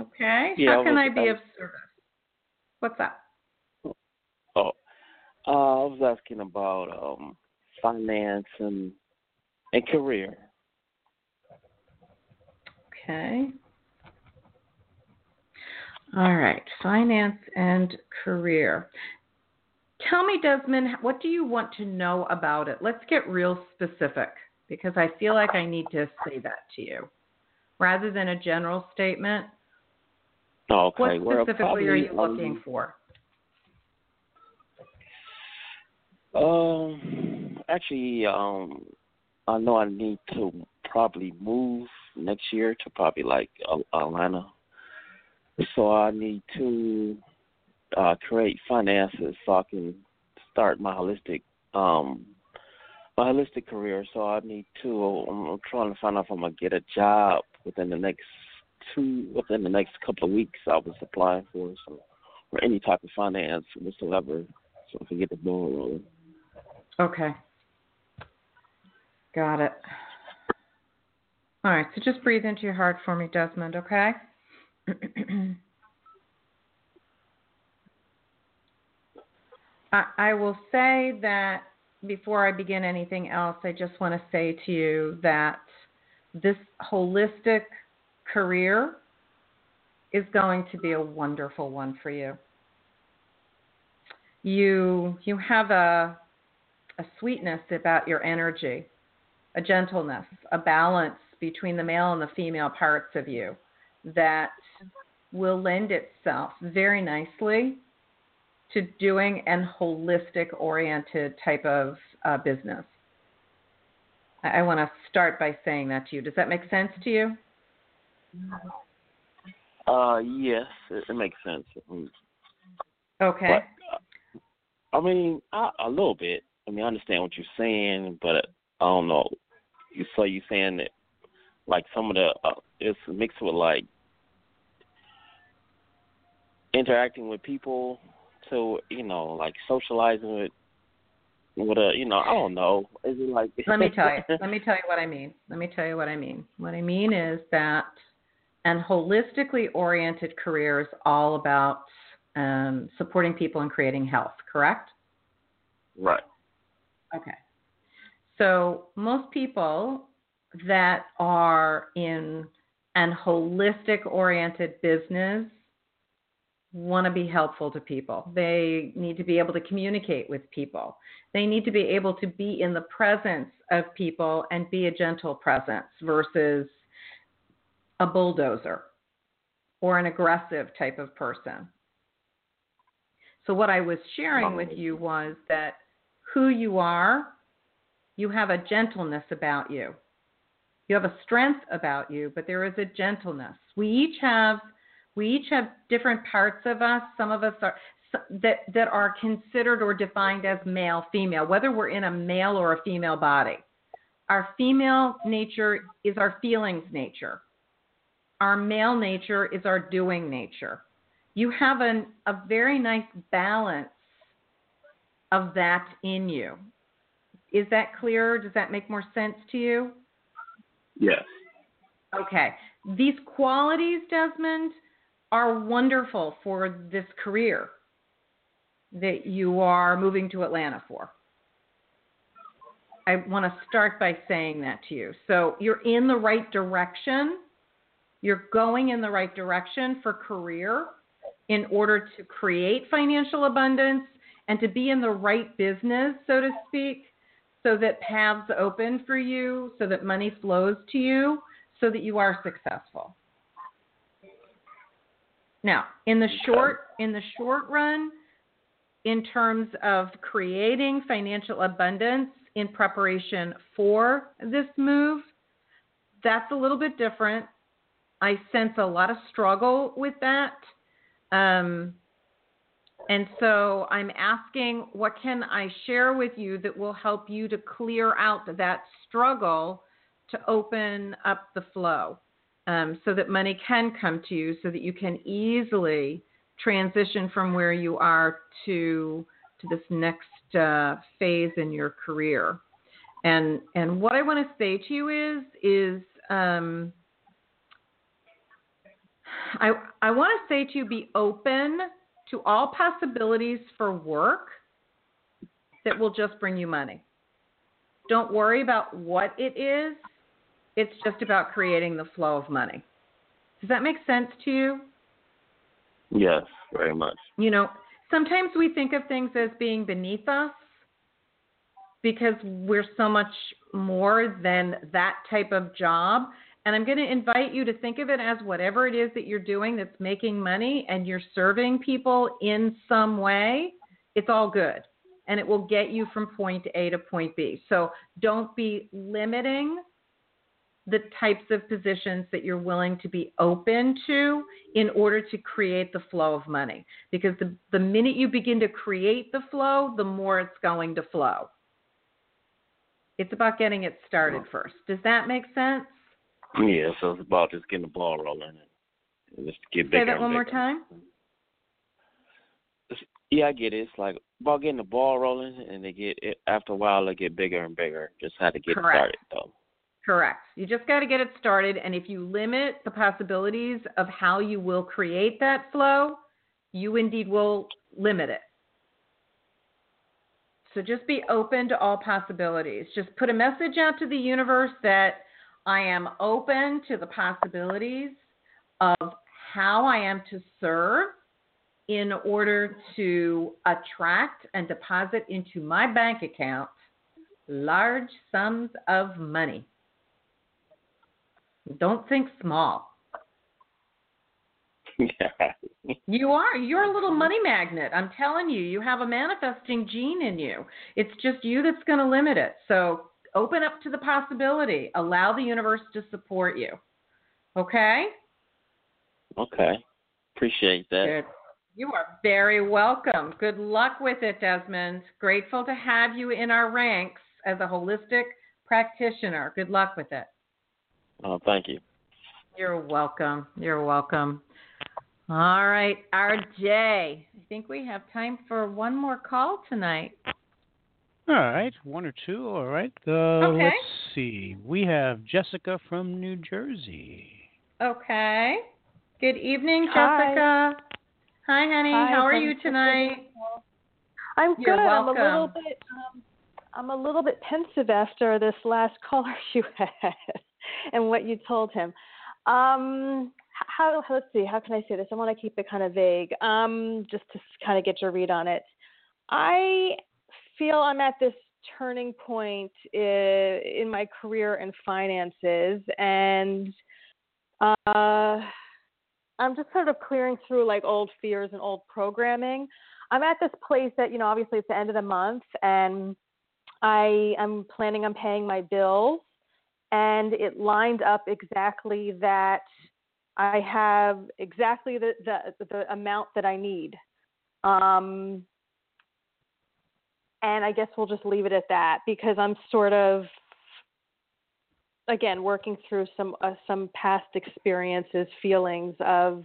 Okay. Yeah, How can I be of service? What's up? Uh, I was asking about um, finance and and career. Okay. All right, finance and career. Tell me, Desmond, what do you want to know about it? Let's get real specific because I feel like I need to say that to you rather than a general statement. Okay. What specifically well, are you um, looking for? Um, actually, um, I know I need to probably move next year to probably like Atlanta. So I need to uh, create finances so I can start my holistic um my holistic career. So I need to. I'm, I'm trying to find out if I'm gonna get a job within the next two within the next couple of weeks. I was applying for so or any type of finance whatsoever, so I can get the ball rolling. Okay. Got it. All right, so just breathe into your heart for me, Desmond, okay? I, will say that before I begin anything else, I just want to say to you that this holistic career is going to be a wonderful one for you. You you have a a sweetness about your energy, a gentleness, a balance between the male and the female parts of you that will lend itself very nicely to doing an holistic oriented type of uh, business. I, I want to start by saying that to you. Does that make sense to you? Uh, yes, it, it makes sense. Okay. But, uh, I mean, I, a little bit. I mean, I understand what you're saying, but I don't know. You so you saying that like some of the uh, it's mixed with like interacting with people to you know like socializing with with a you know I don't know. Is it like let me tell you. Let me tell you what I mean. Let me tell you what I mean. What I mean is that an holistically oriented career is all about um, supporting people and creating health correct? Right okay so most people that are in an holistic oriented business want to be helpful to people. They need to be able to communicate with people. They need to be able to be in the presence of people and be a gentle presence versus a bulldozer or an aggressive type of person. So, what I was sharing with you was that who you are, you have a gentleness about you. You have a strength about you, but there is a gentleness. We each have we each have different parts of us. Some of us are that that are considered or defined as male, female, whether we're in a male or a female body. Our female nature is our feelings nature. Our male nature is our doing nature. You have an, a very nice balance of that in you. Is that clear? Does that make more sense to you? Yes. Okay. These qualities, Desmond, are wonderful for this career that you are moving to Atlanta for. I want to start by saying that to you. So you're in the right direction. You're going in the right direction for career in order to create financial abundance and to be in the right business, so to speak, so that paths open for you, so that money flows to you, so that you are successful. Now, in the short in the short run, in terms of creating financial abundance in preparation for this move, that's a little bit different. I sense a lot of struggle with that. Um, and so I'm asking, what can I share with you that will help you to clear out that struggle to open up the flow? um, so that money can come to you, so that you can easily transition from where you are to to this next uh, phase in your career. And and what I want to say to you is is um, I I want to say to you be open to all possibilities for work that will just bring you money. Don't worry about what it is. It's just about creating the flow of money. Does that make sense to you? Yes, very much. You know, sometimes we think of things as being beneath us because we're so much more than that type of job. And I'm going to invite you to think of it as whatever it is that you're doing that's making money and you're serving people in some way, it's all good. And it will get you from point A to point B. So don't be limiting the types of positions that you're willing to be open to in order to create the flow of money. Because the, the minute you begin to create the flow, the more it's going to flow. It's about getting it started first. Does that make sense? Yeah, so it's about just getting the ball rolling and just get bigger. Say that one more time. Yeah, I get it. It's like about getting the ball rolling, and they get it after a while. They get bigger and bigger. Just had to get Correct. started, though. Correct. You just got to get it started. And if you limit the possibilities of how you will create that flow, you indeed will limit it. So just be open to all possibilities. Just put a message out to the universe that I am open to the possibilities of how I am to serve in order to attract and deposit into my bank account large sums of money. Don't think small. you are. You're a little money magnet. I'm telling you, you have a manifesting gene in you. It's just you that's going to limit it. So open up to the possibility. Allow the universe to support you. Okay? Okay. Appreciate that. Good. You are very welcome. Good luck with it, Desmond. Grateful to have you in our ranks as a holistic practitioner. Good luck with it. Oh, thank you. You're welcome. You're welcome. All right, RJ. I think we have time for one more call tonight. All right, one or two. All right. Uh, okay. Let's see. We have Jessica from New Jersey. Okay. Good evening, Hi. Jessica. Hi, honey. Hi, How are thanks you for tonight? I'm You're good. I'm a little bit. Um, I'm a little bit pensive after this last caller you had and what you told him. Um, how? Let's see. How can I say this? I want to keep it kind of vague. Um, just to kind of get your read on it. I feel I'm at this turning point in my career and finances, and uh, I'm just sort of clearing through like old fears and old programming. I'm at this place that, you know, obviously it's the end of the month and I am planning on paying my bills and it lined up exactly that I have exactly the, the, the amount that I need. Um, and I guess we'll just leave it at that because I'm sort of again working through some uh, some past experiences, feelings of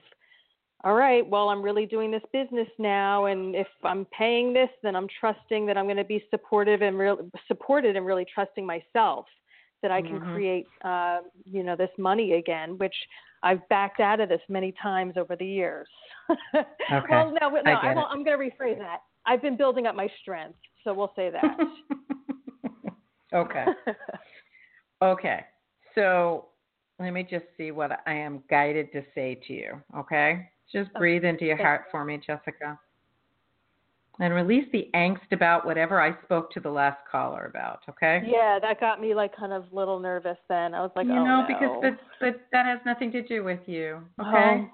all right, well, I'm really doing this business now, and if I'm paying this, then I'm trusting that I'm going to be supportive and real supported, and really trusting myself that I can Mhm. create, uh, you know, this money again, which I've backed out of this many times over the years. Okay. well, no, no, I I'm going to rephrase that. I've been building up my strength, so we'll say that. okay. Okay. So let me just see what I am guided to say to you. Okay. Just breathe into your heart for me, Jessica. And release the angst about whatever I spoke to the last caller about. Okay. yeah, that got me like kind of a little nervous. Then I was like, you oh know, no. because but but that has nothing to do with you. Okay. Oh,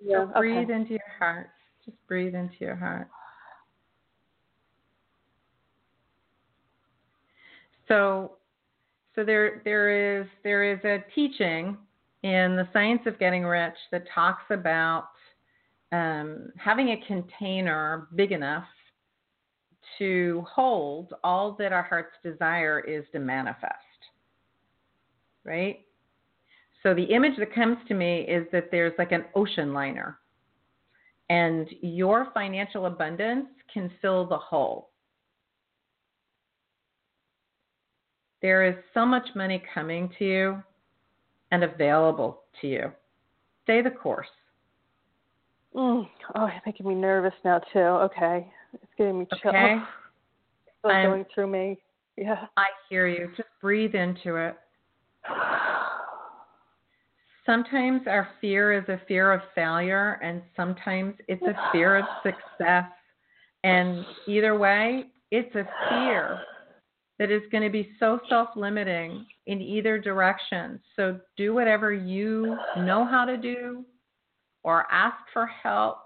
yeah, So breathe okay. into your heart. Just breathe into your heart. So so there there is there is a teaching in the science of getting rich that talks about um, having a container big enough to hold all that our heart's desire is to manifest. Right? So the image that comes to me is that there's like an ocean liner, and your financial abundance can fill the hole. There is so much money coming to you and available to you. Stay the course. Mm. Oh, it's making me nervous now too. Okay, it's getting me chills. Okay. still going through me. Yeah. I hear you. Just breathe into it. Sometimes our fear is a fear of failure, and sometimes it's a fear of success. And either way, it's a fear that is going to be so self limiting in either direction. So do whatever you know how to do or ask for help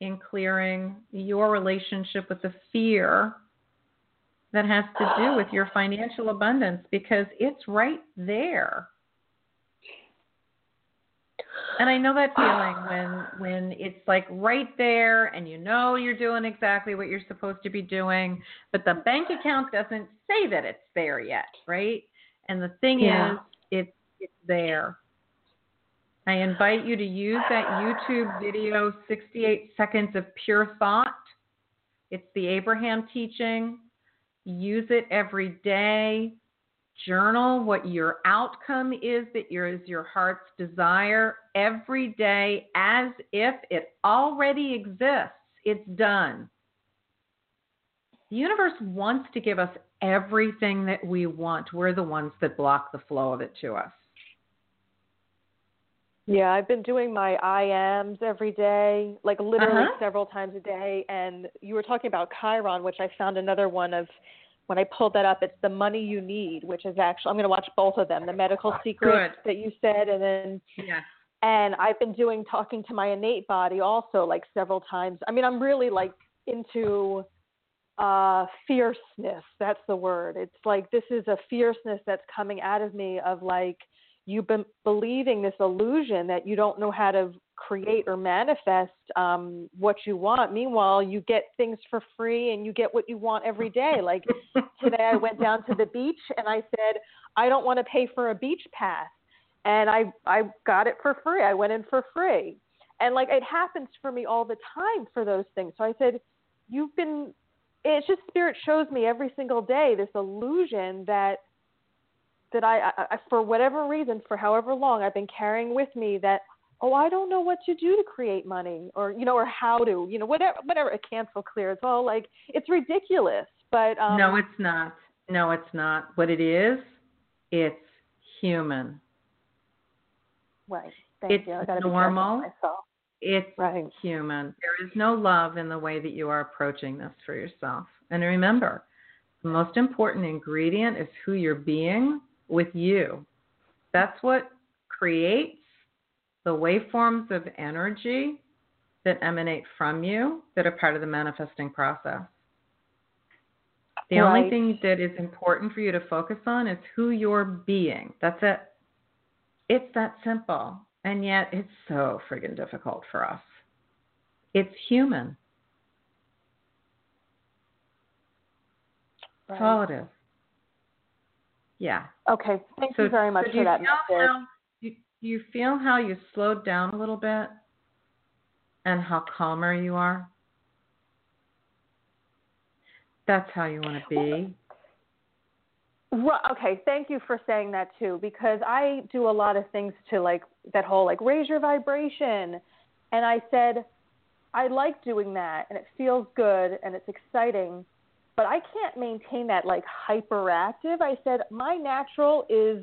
in clearing your relationship with the fear that has to do with your financial abundance because it's right there. And I know that feeling when when it's like right there and you know you're doing exactly what you're supposed to be doing, but the bank account doesn't say that it's there yet, right? And the thing yeah. is it's it's there. I invite you to use that YouTube video 68 seconds of pure thought. It's the Abraham teaching. Use it every day journal what your outcome is that is your heart's desire every day as if it already exists. It's done. The universe wants to give us everything that we want. We're the ones that block the flow of it to us. Yeah, I've been doing my I ams every day, like literally uh-huh. several times a day. And you were talking about Kryon, which I found another one of when I pulled that up, it's the money you need, which is actually I'm going to watch both of them, the medical secret that you said, and then yeah. And I've been doing talking to my innate body also like several times. I mean, I'm really like into uh fierceness. That's the word. It's like this is a fierceness that's coming out of me of like you've been believing this illusion that you don't know how to create or manifest um, what you want. Meanwhile, you get things for free and you get what you want every day. Like today, I went down to the beach and I said, I don't want to pay for a beach pass, and I I got it for free. I went in for free, and like it happens for me all the time for those things. So I said, you've been. It's just spirit shows me every single day this illusion that that I, I, for whatever reason, for however long, I've been carrying with me that, oh, I don't know what to do to create money, or you know, or how to, you know, whatever, whatever. A cancel clear. It's all like it's ridiculous. But um, no, it's not. No, it's not. What it is, it's human. Right. Thank it's you. I normal. myself. It's right. human. There is no love in the way that you are approaching this for yourself. And remember, the most important ingredient is who you're being with you. That's what creates the waveforms of energy that emanate from you that are part of the manifesting process. The right. only thing that is important for you to focus on is who you're being. That's it. It's that simple. And yet it's so friggin' difficult for us. It's human. Right. That's all it is. Yeah. Okay. Thank so, you very much so for that message. How, do, you feel how you slowed down a little bit and how calmer you are? That's how you want to be. Well, okay, thank you for saying that too, because I do a lot of things to like that whole like raise your vibration, and I said I like doing that, and it feels good and it's exciting, but I can't maintain that like hyperactive. I said my natural is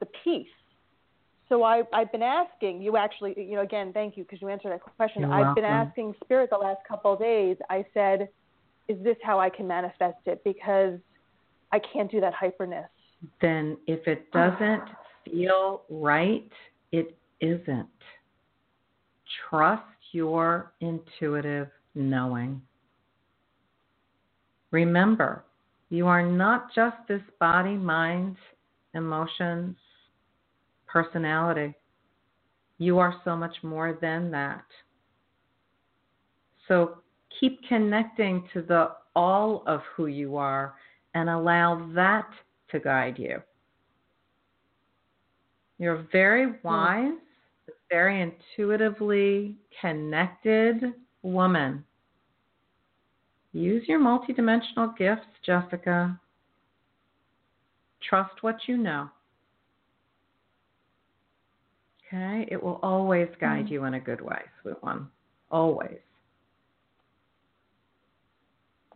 the peace. So I, I've been asking you actually, you know, again, thank you because you answered that question. You're I've welcome. been asking Spirit the last couple of days. I said, is this how I can manifest it? Because I can't do that hyperness. Then if it doesn't feel right, it isn't. Trust your intuitive knowing. Remember, you are not just this body, mind, emotions, personality. You are so much more than that. So keep connecting to the all of who you are and allow that to guide you. You're very hmm. wise, very intuitively connected woman. Use your multidimensional gifts, Jessica. Trust what you know. Okay? It will always guide mm-hmm. you in a good way, sweet one. Always.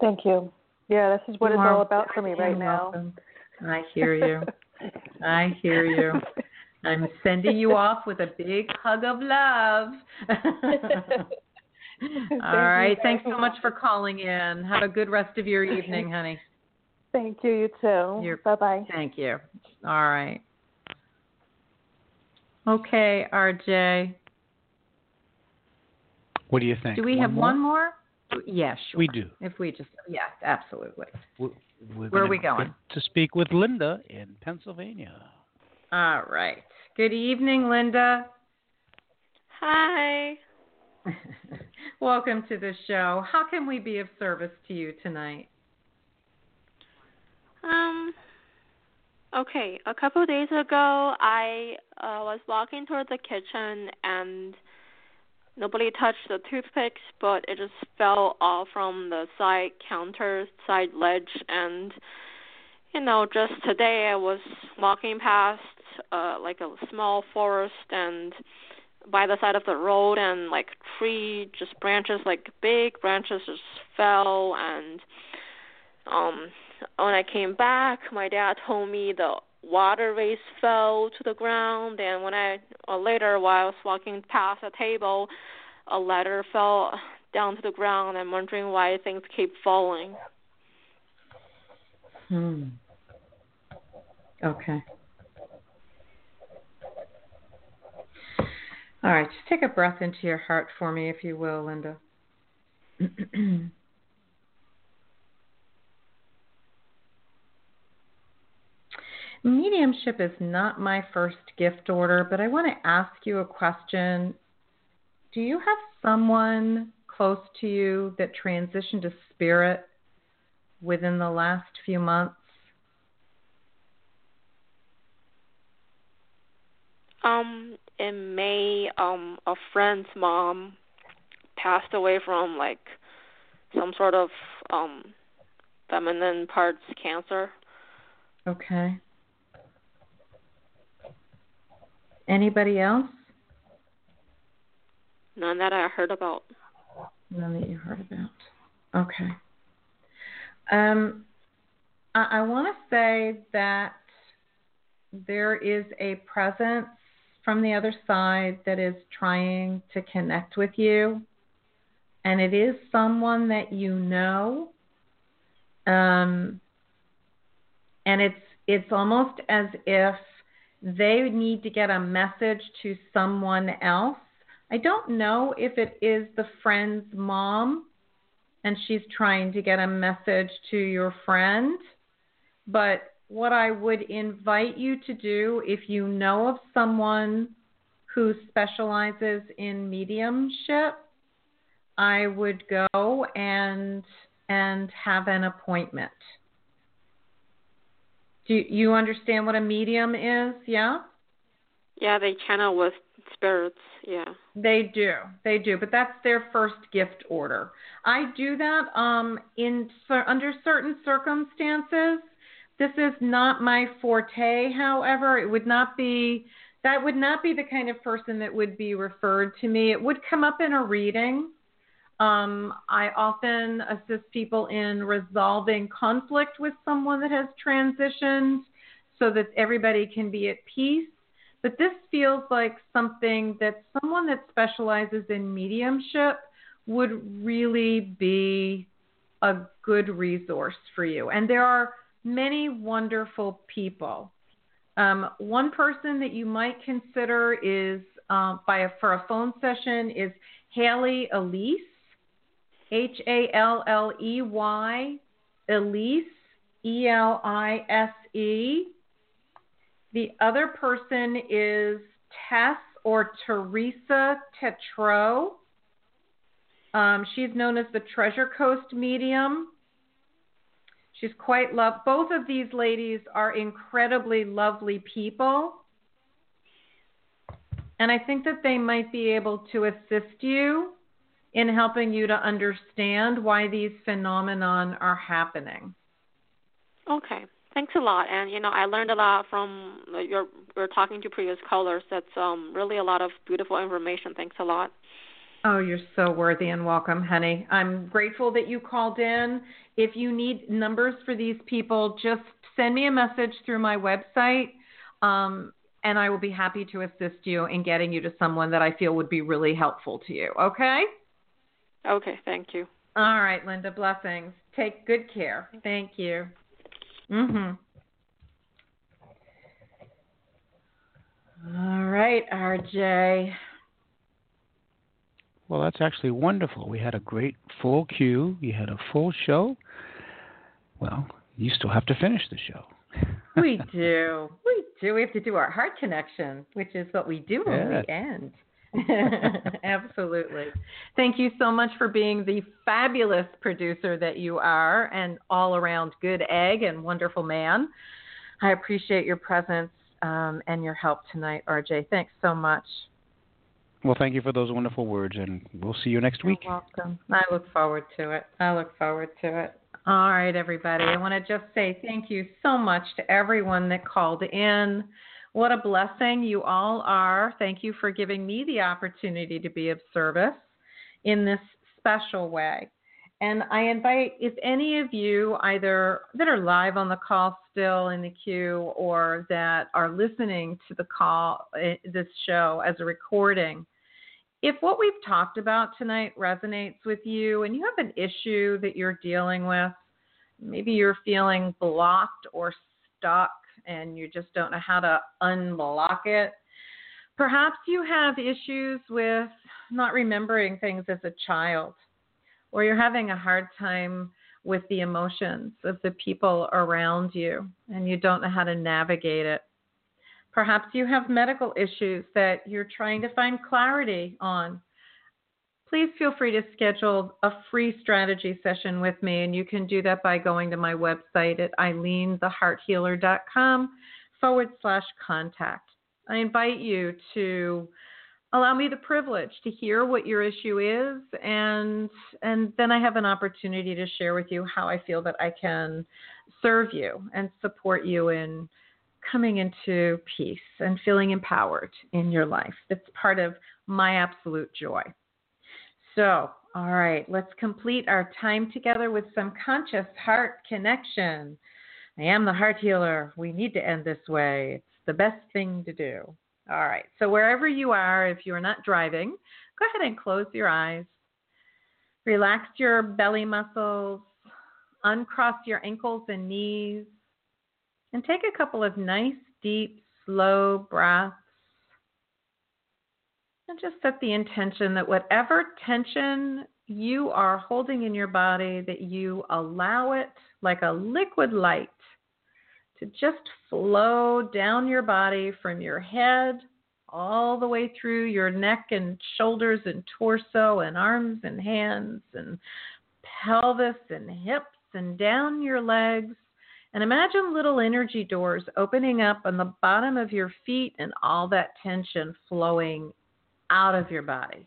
Thank you. Yeah, this is what you it's all about for me right now. welcome. now. I hear you. I hear you. I'm sending you off with a big hug of love. All right. Thanks so much for calling in. Have a good rest of your evening, honey. Thank you. You too. Bye bye. Thank you. All right. Okay, RJ. What do you think? Do we one have more? one more? Yes, yeah, sure. We do. If we just, yes, absolutely. We're, we're Where are we gonna To speak with Linda in Pennsylvania. All right. Good evening, Linda. Hi. Welcome to the show. How can we be of service to you tonight? Um. Okay, a couple days ago, I uh, was walking toward the kitchen and nobody touched the toothpicks, but it just fell off from the side counter, side ledge, and you know, just today I was walking past uh like a small forest and by the side of the road and like tree just branches like big branches just fell and um when I came back my dad told me the water vase fell to the ground and when I uh, later while I was walking past a table a letter fell down to the ground I'm wondering why things keep falling. Hmm. Okay. All right, just take a breath into your heart for me, if you will, Linda. Mediumship is not my first gift order, but I want to ask you a question. Do you have someone close to you that transitioned to spirit within the last few months? Um, in May, um, a friend's mom passed away from like some sort of um feminine parts cancer. Okay. Anybody else? None that I heard about. None that you heard about. Okay. Um, I, I want to say that there is a presence from the other side that is trying to connect with you, and it is someone that you know. Um, and it's it's almost as if they need to get a message to someone else. I don't know if it is the friend's mom and she's trying to get a message to your friend, but what I would invite you to do if you know of someone who specializes in mediumship, I would go and and have an appointment. Do you understand what a medium is? Yeah? Yeah, they channel with spirits, yeah. They do. They do, but that's their first gift order. I do that um in under certain circumstances. This is not my forte, however, it would not be that would not be the kind of person that would be referred to me. It would come up in a reading. Um, I often assist people in resolving conflict with someone that has transitioned so that everybody can be at peace. But this feels like something that someone that specializes in mediumship would really be a good resource for you. And there are many wonderful people. Um, one person that you might consider is uh, by a, for a phone session is Halley Elise, H A L L E Y, Elise, E L I S E. The other person is Tess or Teresa Tetro. Um, she's known as the Treasure Coast Medium. She's quite love. Both of these ladies are incredibly lovely people. And I think that they might be able to assist you in helping you to understand why these phenomenon are happening. Okay. Thanks a lot. And you know, I learned a lot from your your talking to previous callers. That's um really a lot of beautiful information. Thanks a lot. Oh, you're so worthy and welcome, honey. I'm grateful that you called in. If you need numbers for these people, just send me a message through my website. Um, and I will be happy to assist you in getting you to someone that I feel would be really helpful to you. Okay? Okay, thank you. All right, Linda, blessings. Take good care. Thank you. Mhm. All right, RJ. Well, that's actually wonderful. We had a great full queue. You had a full show. Well, you still have to finish the show. we do. We do. We have to do our heart connection, which is what we do when Yeah. we end. Absolutely. Thank you so much for being the fabulous producer that you are and all around good egg and wonderful man. I appreciate your presence um, and your help tonight, RJ. Thanks so much. Well, thank you for those wonderful words, and we'll see you next week. You're welcome. I look forward to it. I look forward to it. All right, everybody. I want to just say thank you so much to everyone that called in. What a blessing you all are. Thank you for giving me the opportunity to be of service in this special way. And I invite if any of you either that are live on the call still in the queue or that are listening to the call eh, this show as a recording, if what we've talked about tonight resonates with you and you have an issue that you're dealing with, maybe you're feeling blocked or stuck and you just don't know how to unblock it. Perhaps you have issues with not remembering things as a child, or you're having a hard time with the emotions of the people around you and you don't know how to navigate it. Perhaps you have medical issues that you're trying to find clarity on. Please feel free to schedule a free strategy session with me, and you can do that by going to my website at ilenethehearthealer.com forward slash contact. I invite you to allow me the privilege to hear what your issue is, and and then I have an opportunity to share with you how I feel that I can serve you and support you in coming into peace and feeling empowered in your life. It's part of my absolute joy. So, all right, let's complete our time together with some conscious heart connection. I am the heart healer. We need to end this way. It's the best thing to do. All right, so wherever you are, if you're not driving, go ahead and close your eyes. Relax your belly muscles, uncross your ankles and knees, and take a couple of nice, deep, slow breaths. And just set the intention that whatever tension you are holding in your body, that you allow it like a liquid light to just flow down your body from your head all the way through your neck and shoulders and torso and arms and hands and pelvis and hips and down your legs. And imagine little energy doors opening up on the bottom of your feet and all that tension flowing out of your body.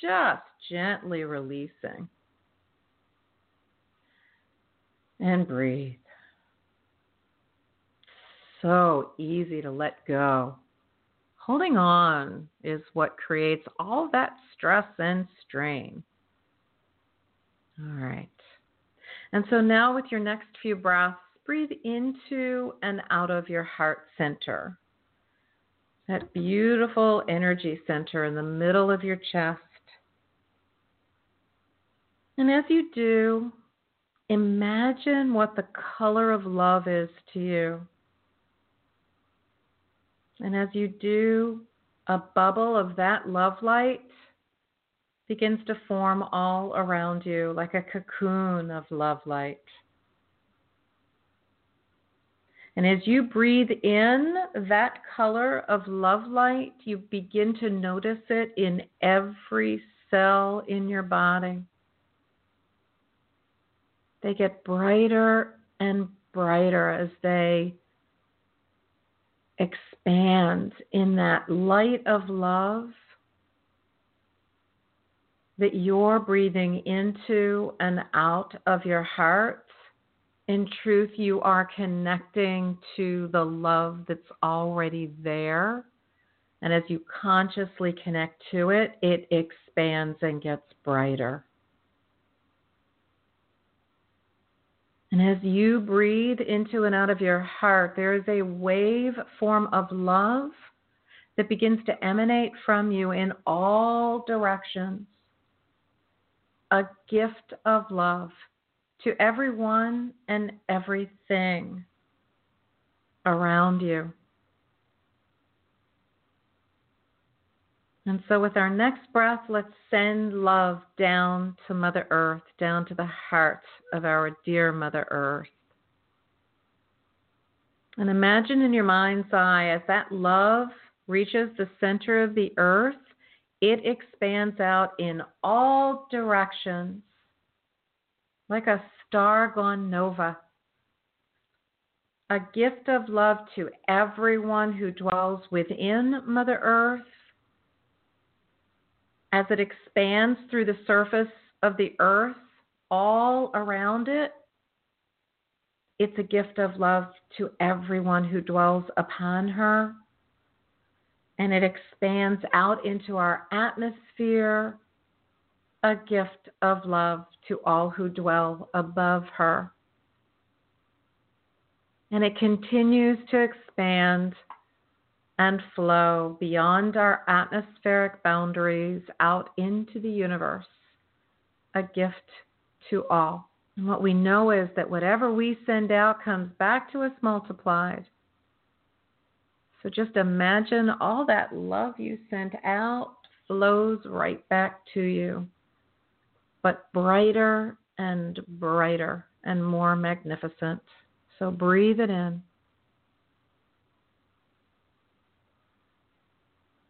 Just gently releasing. And breathe. So easy to let go. Holding on is what creates all that stress and strain. All right. And so now, with your next few breaths, breathe into and out of your heart center. That beautiful energy center in the middle of your chest. And as you do, imagine what the color of love is to you. And as you do, a bubble of that love light begins to form all around you like a cocoon of love light. And as you breathe in that color of love light, you begin to notice it in every cell in your body. They get brighter and brighter as they expand in that light of love that you're breathing into and out of your heart. In truth, you are connecting to the love that's already there. And as you consciously connect to it, it expands and gets brighter. And as you breathe into and out of your heart, there is a wave form of love that begins to emanate from you in all directions. A gift of love to everyone and everything around you. And so, with our next breath, let's send love down to Mother Earth, down to the heart of our dear Mother Earth. And imagine in your mind's eye as that love reaches the center of the earth, it expands out in all directions like a star gone nova. A gift of love to everyone who dwells within Mother Earth as it expands through the surface of the earth all around it. It's a gift of love to everyone who dwells upon her. And it expands out into our atmosphere, a gift of love to all who dwell above her. And it continues to expand and flow beyond our atmospheric boundaries out into the universe, a gift to all. And what we know is that whatever we send out comes back to us multiplied. So just imagine all that love you sent out flows right back to you, but brighter and brighter and more magnificent. So breathe it in.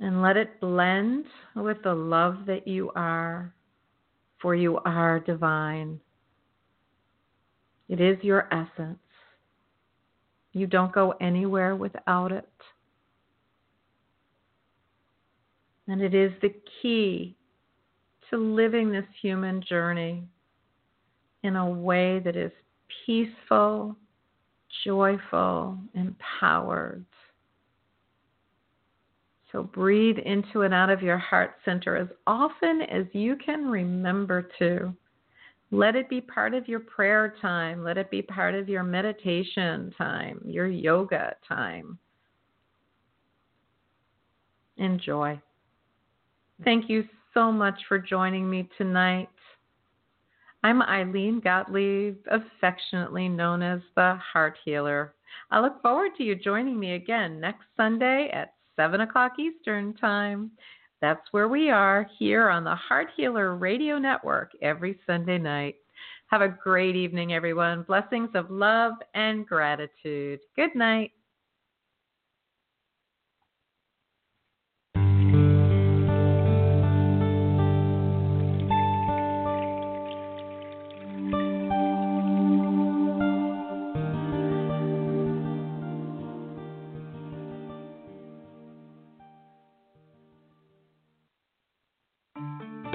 and let it blend with the love that you are, for you are divine. It is your essence. You don't go anywhere without it. And it is the key to living this human journey in a way that is peaceful, joyful, empowered. So breathe into and out of your heart center as often as you can remember to. Let it be part of your prayer time. Let it be part of your meditation time, your yoga time. Enjoy. Thank you so much for joining me tonight. I'm Ilene Gottlieb, affectionately known as the Heart Healer. I look forward to you joining me again next Sunday at 7 o'clock Eastern Time. That's where we are here on the Heart Healer Radio Network every Sunday night. Have a great evening, everyone. Blessings of love and gratitude. Good night.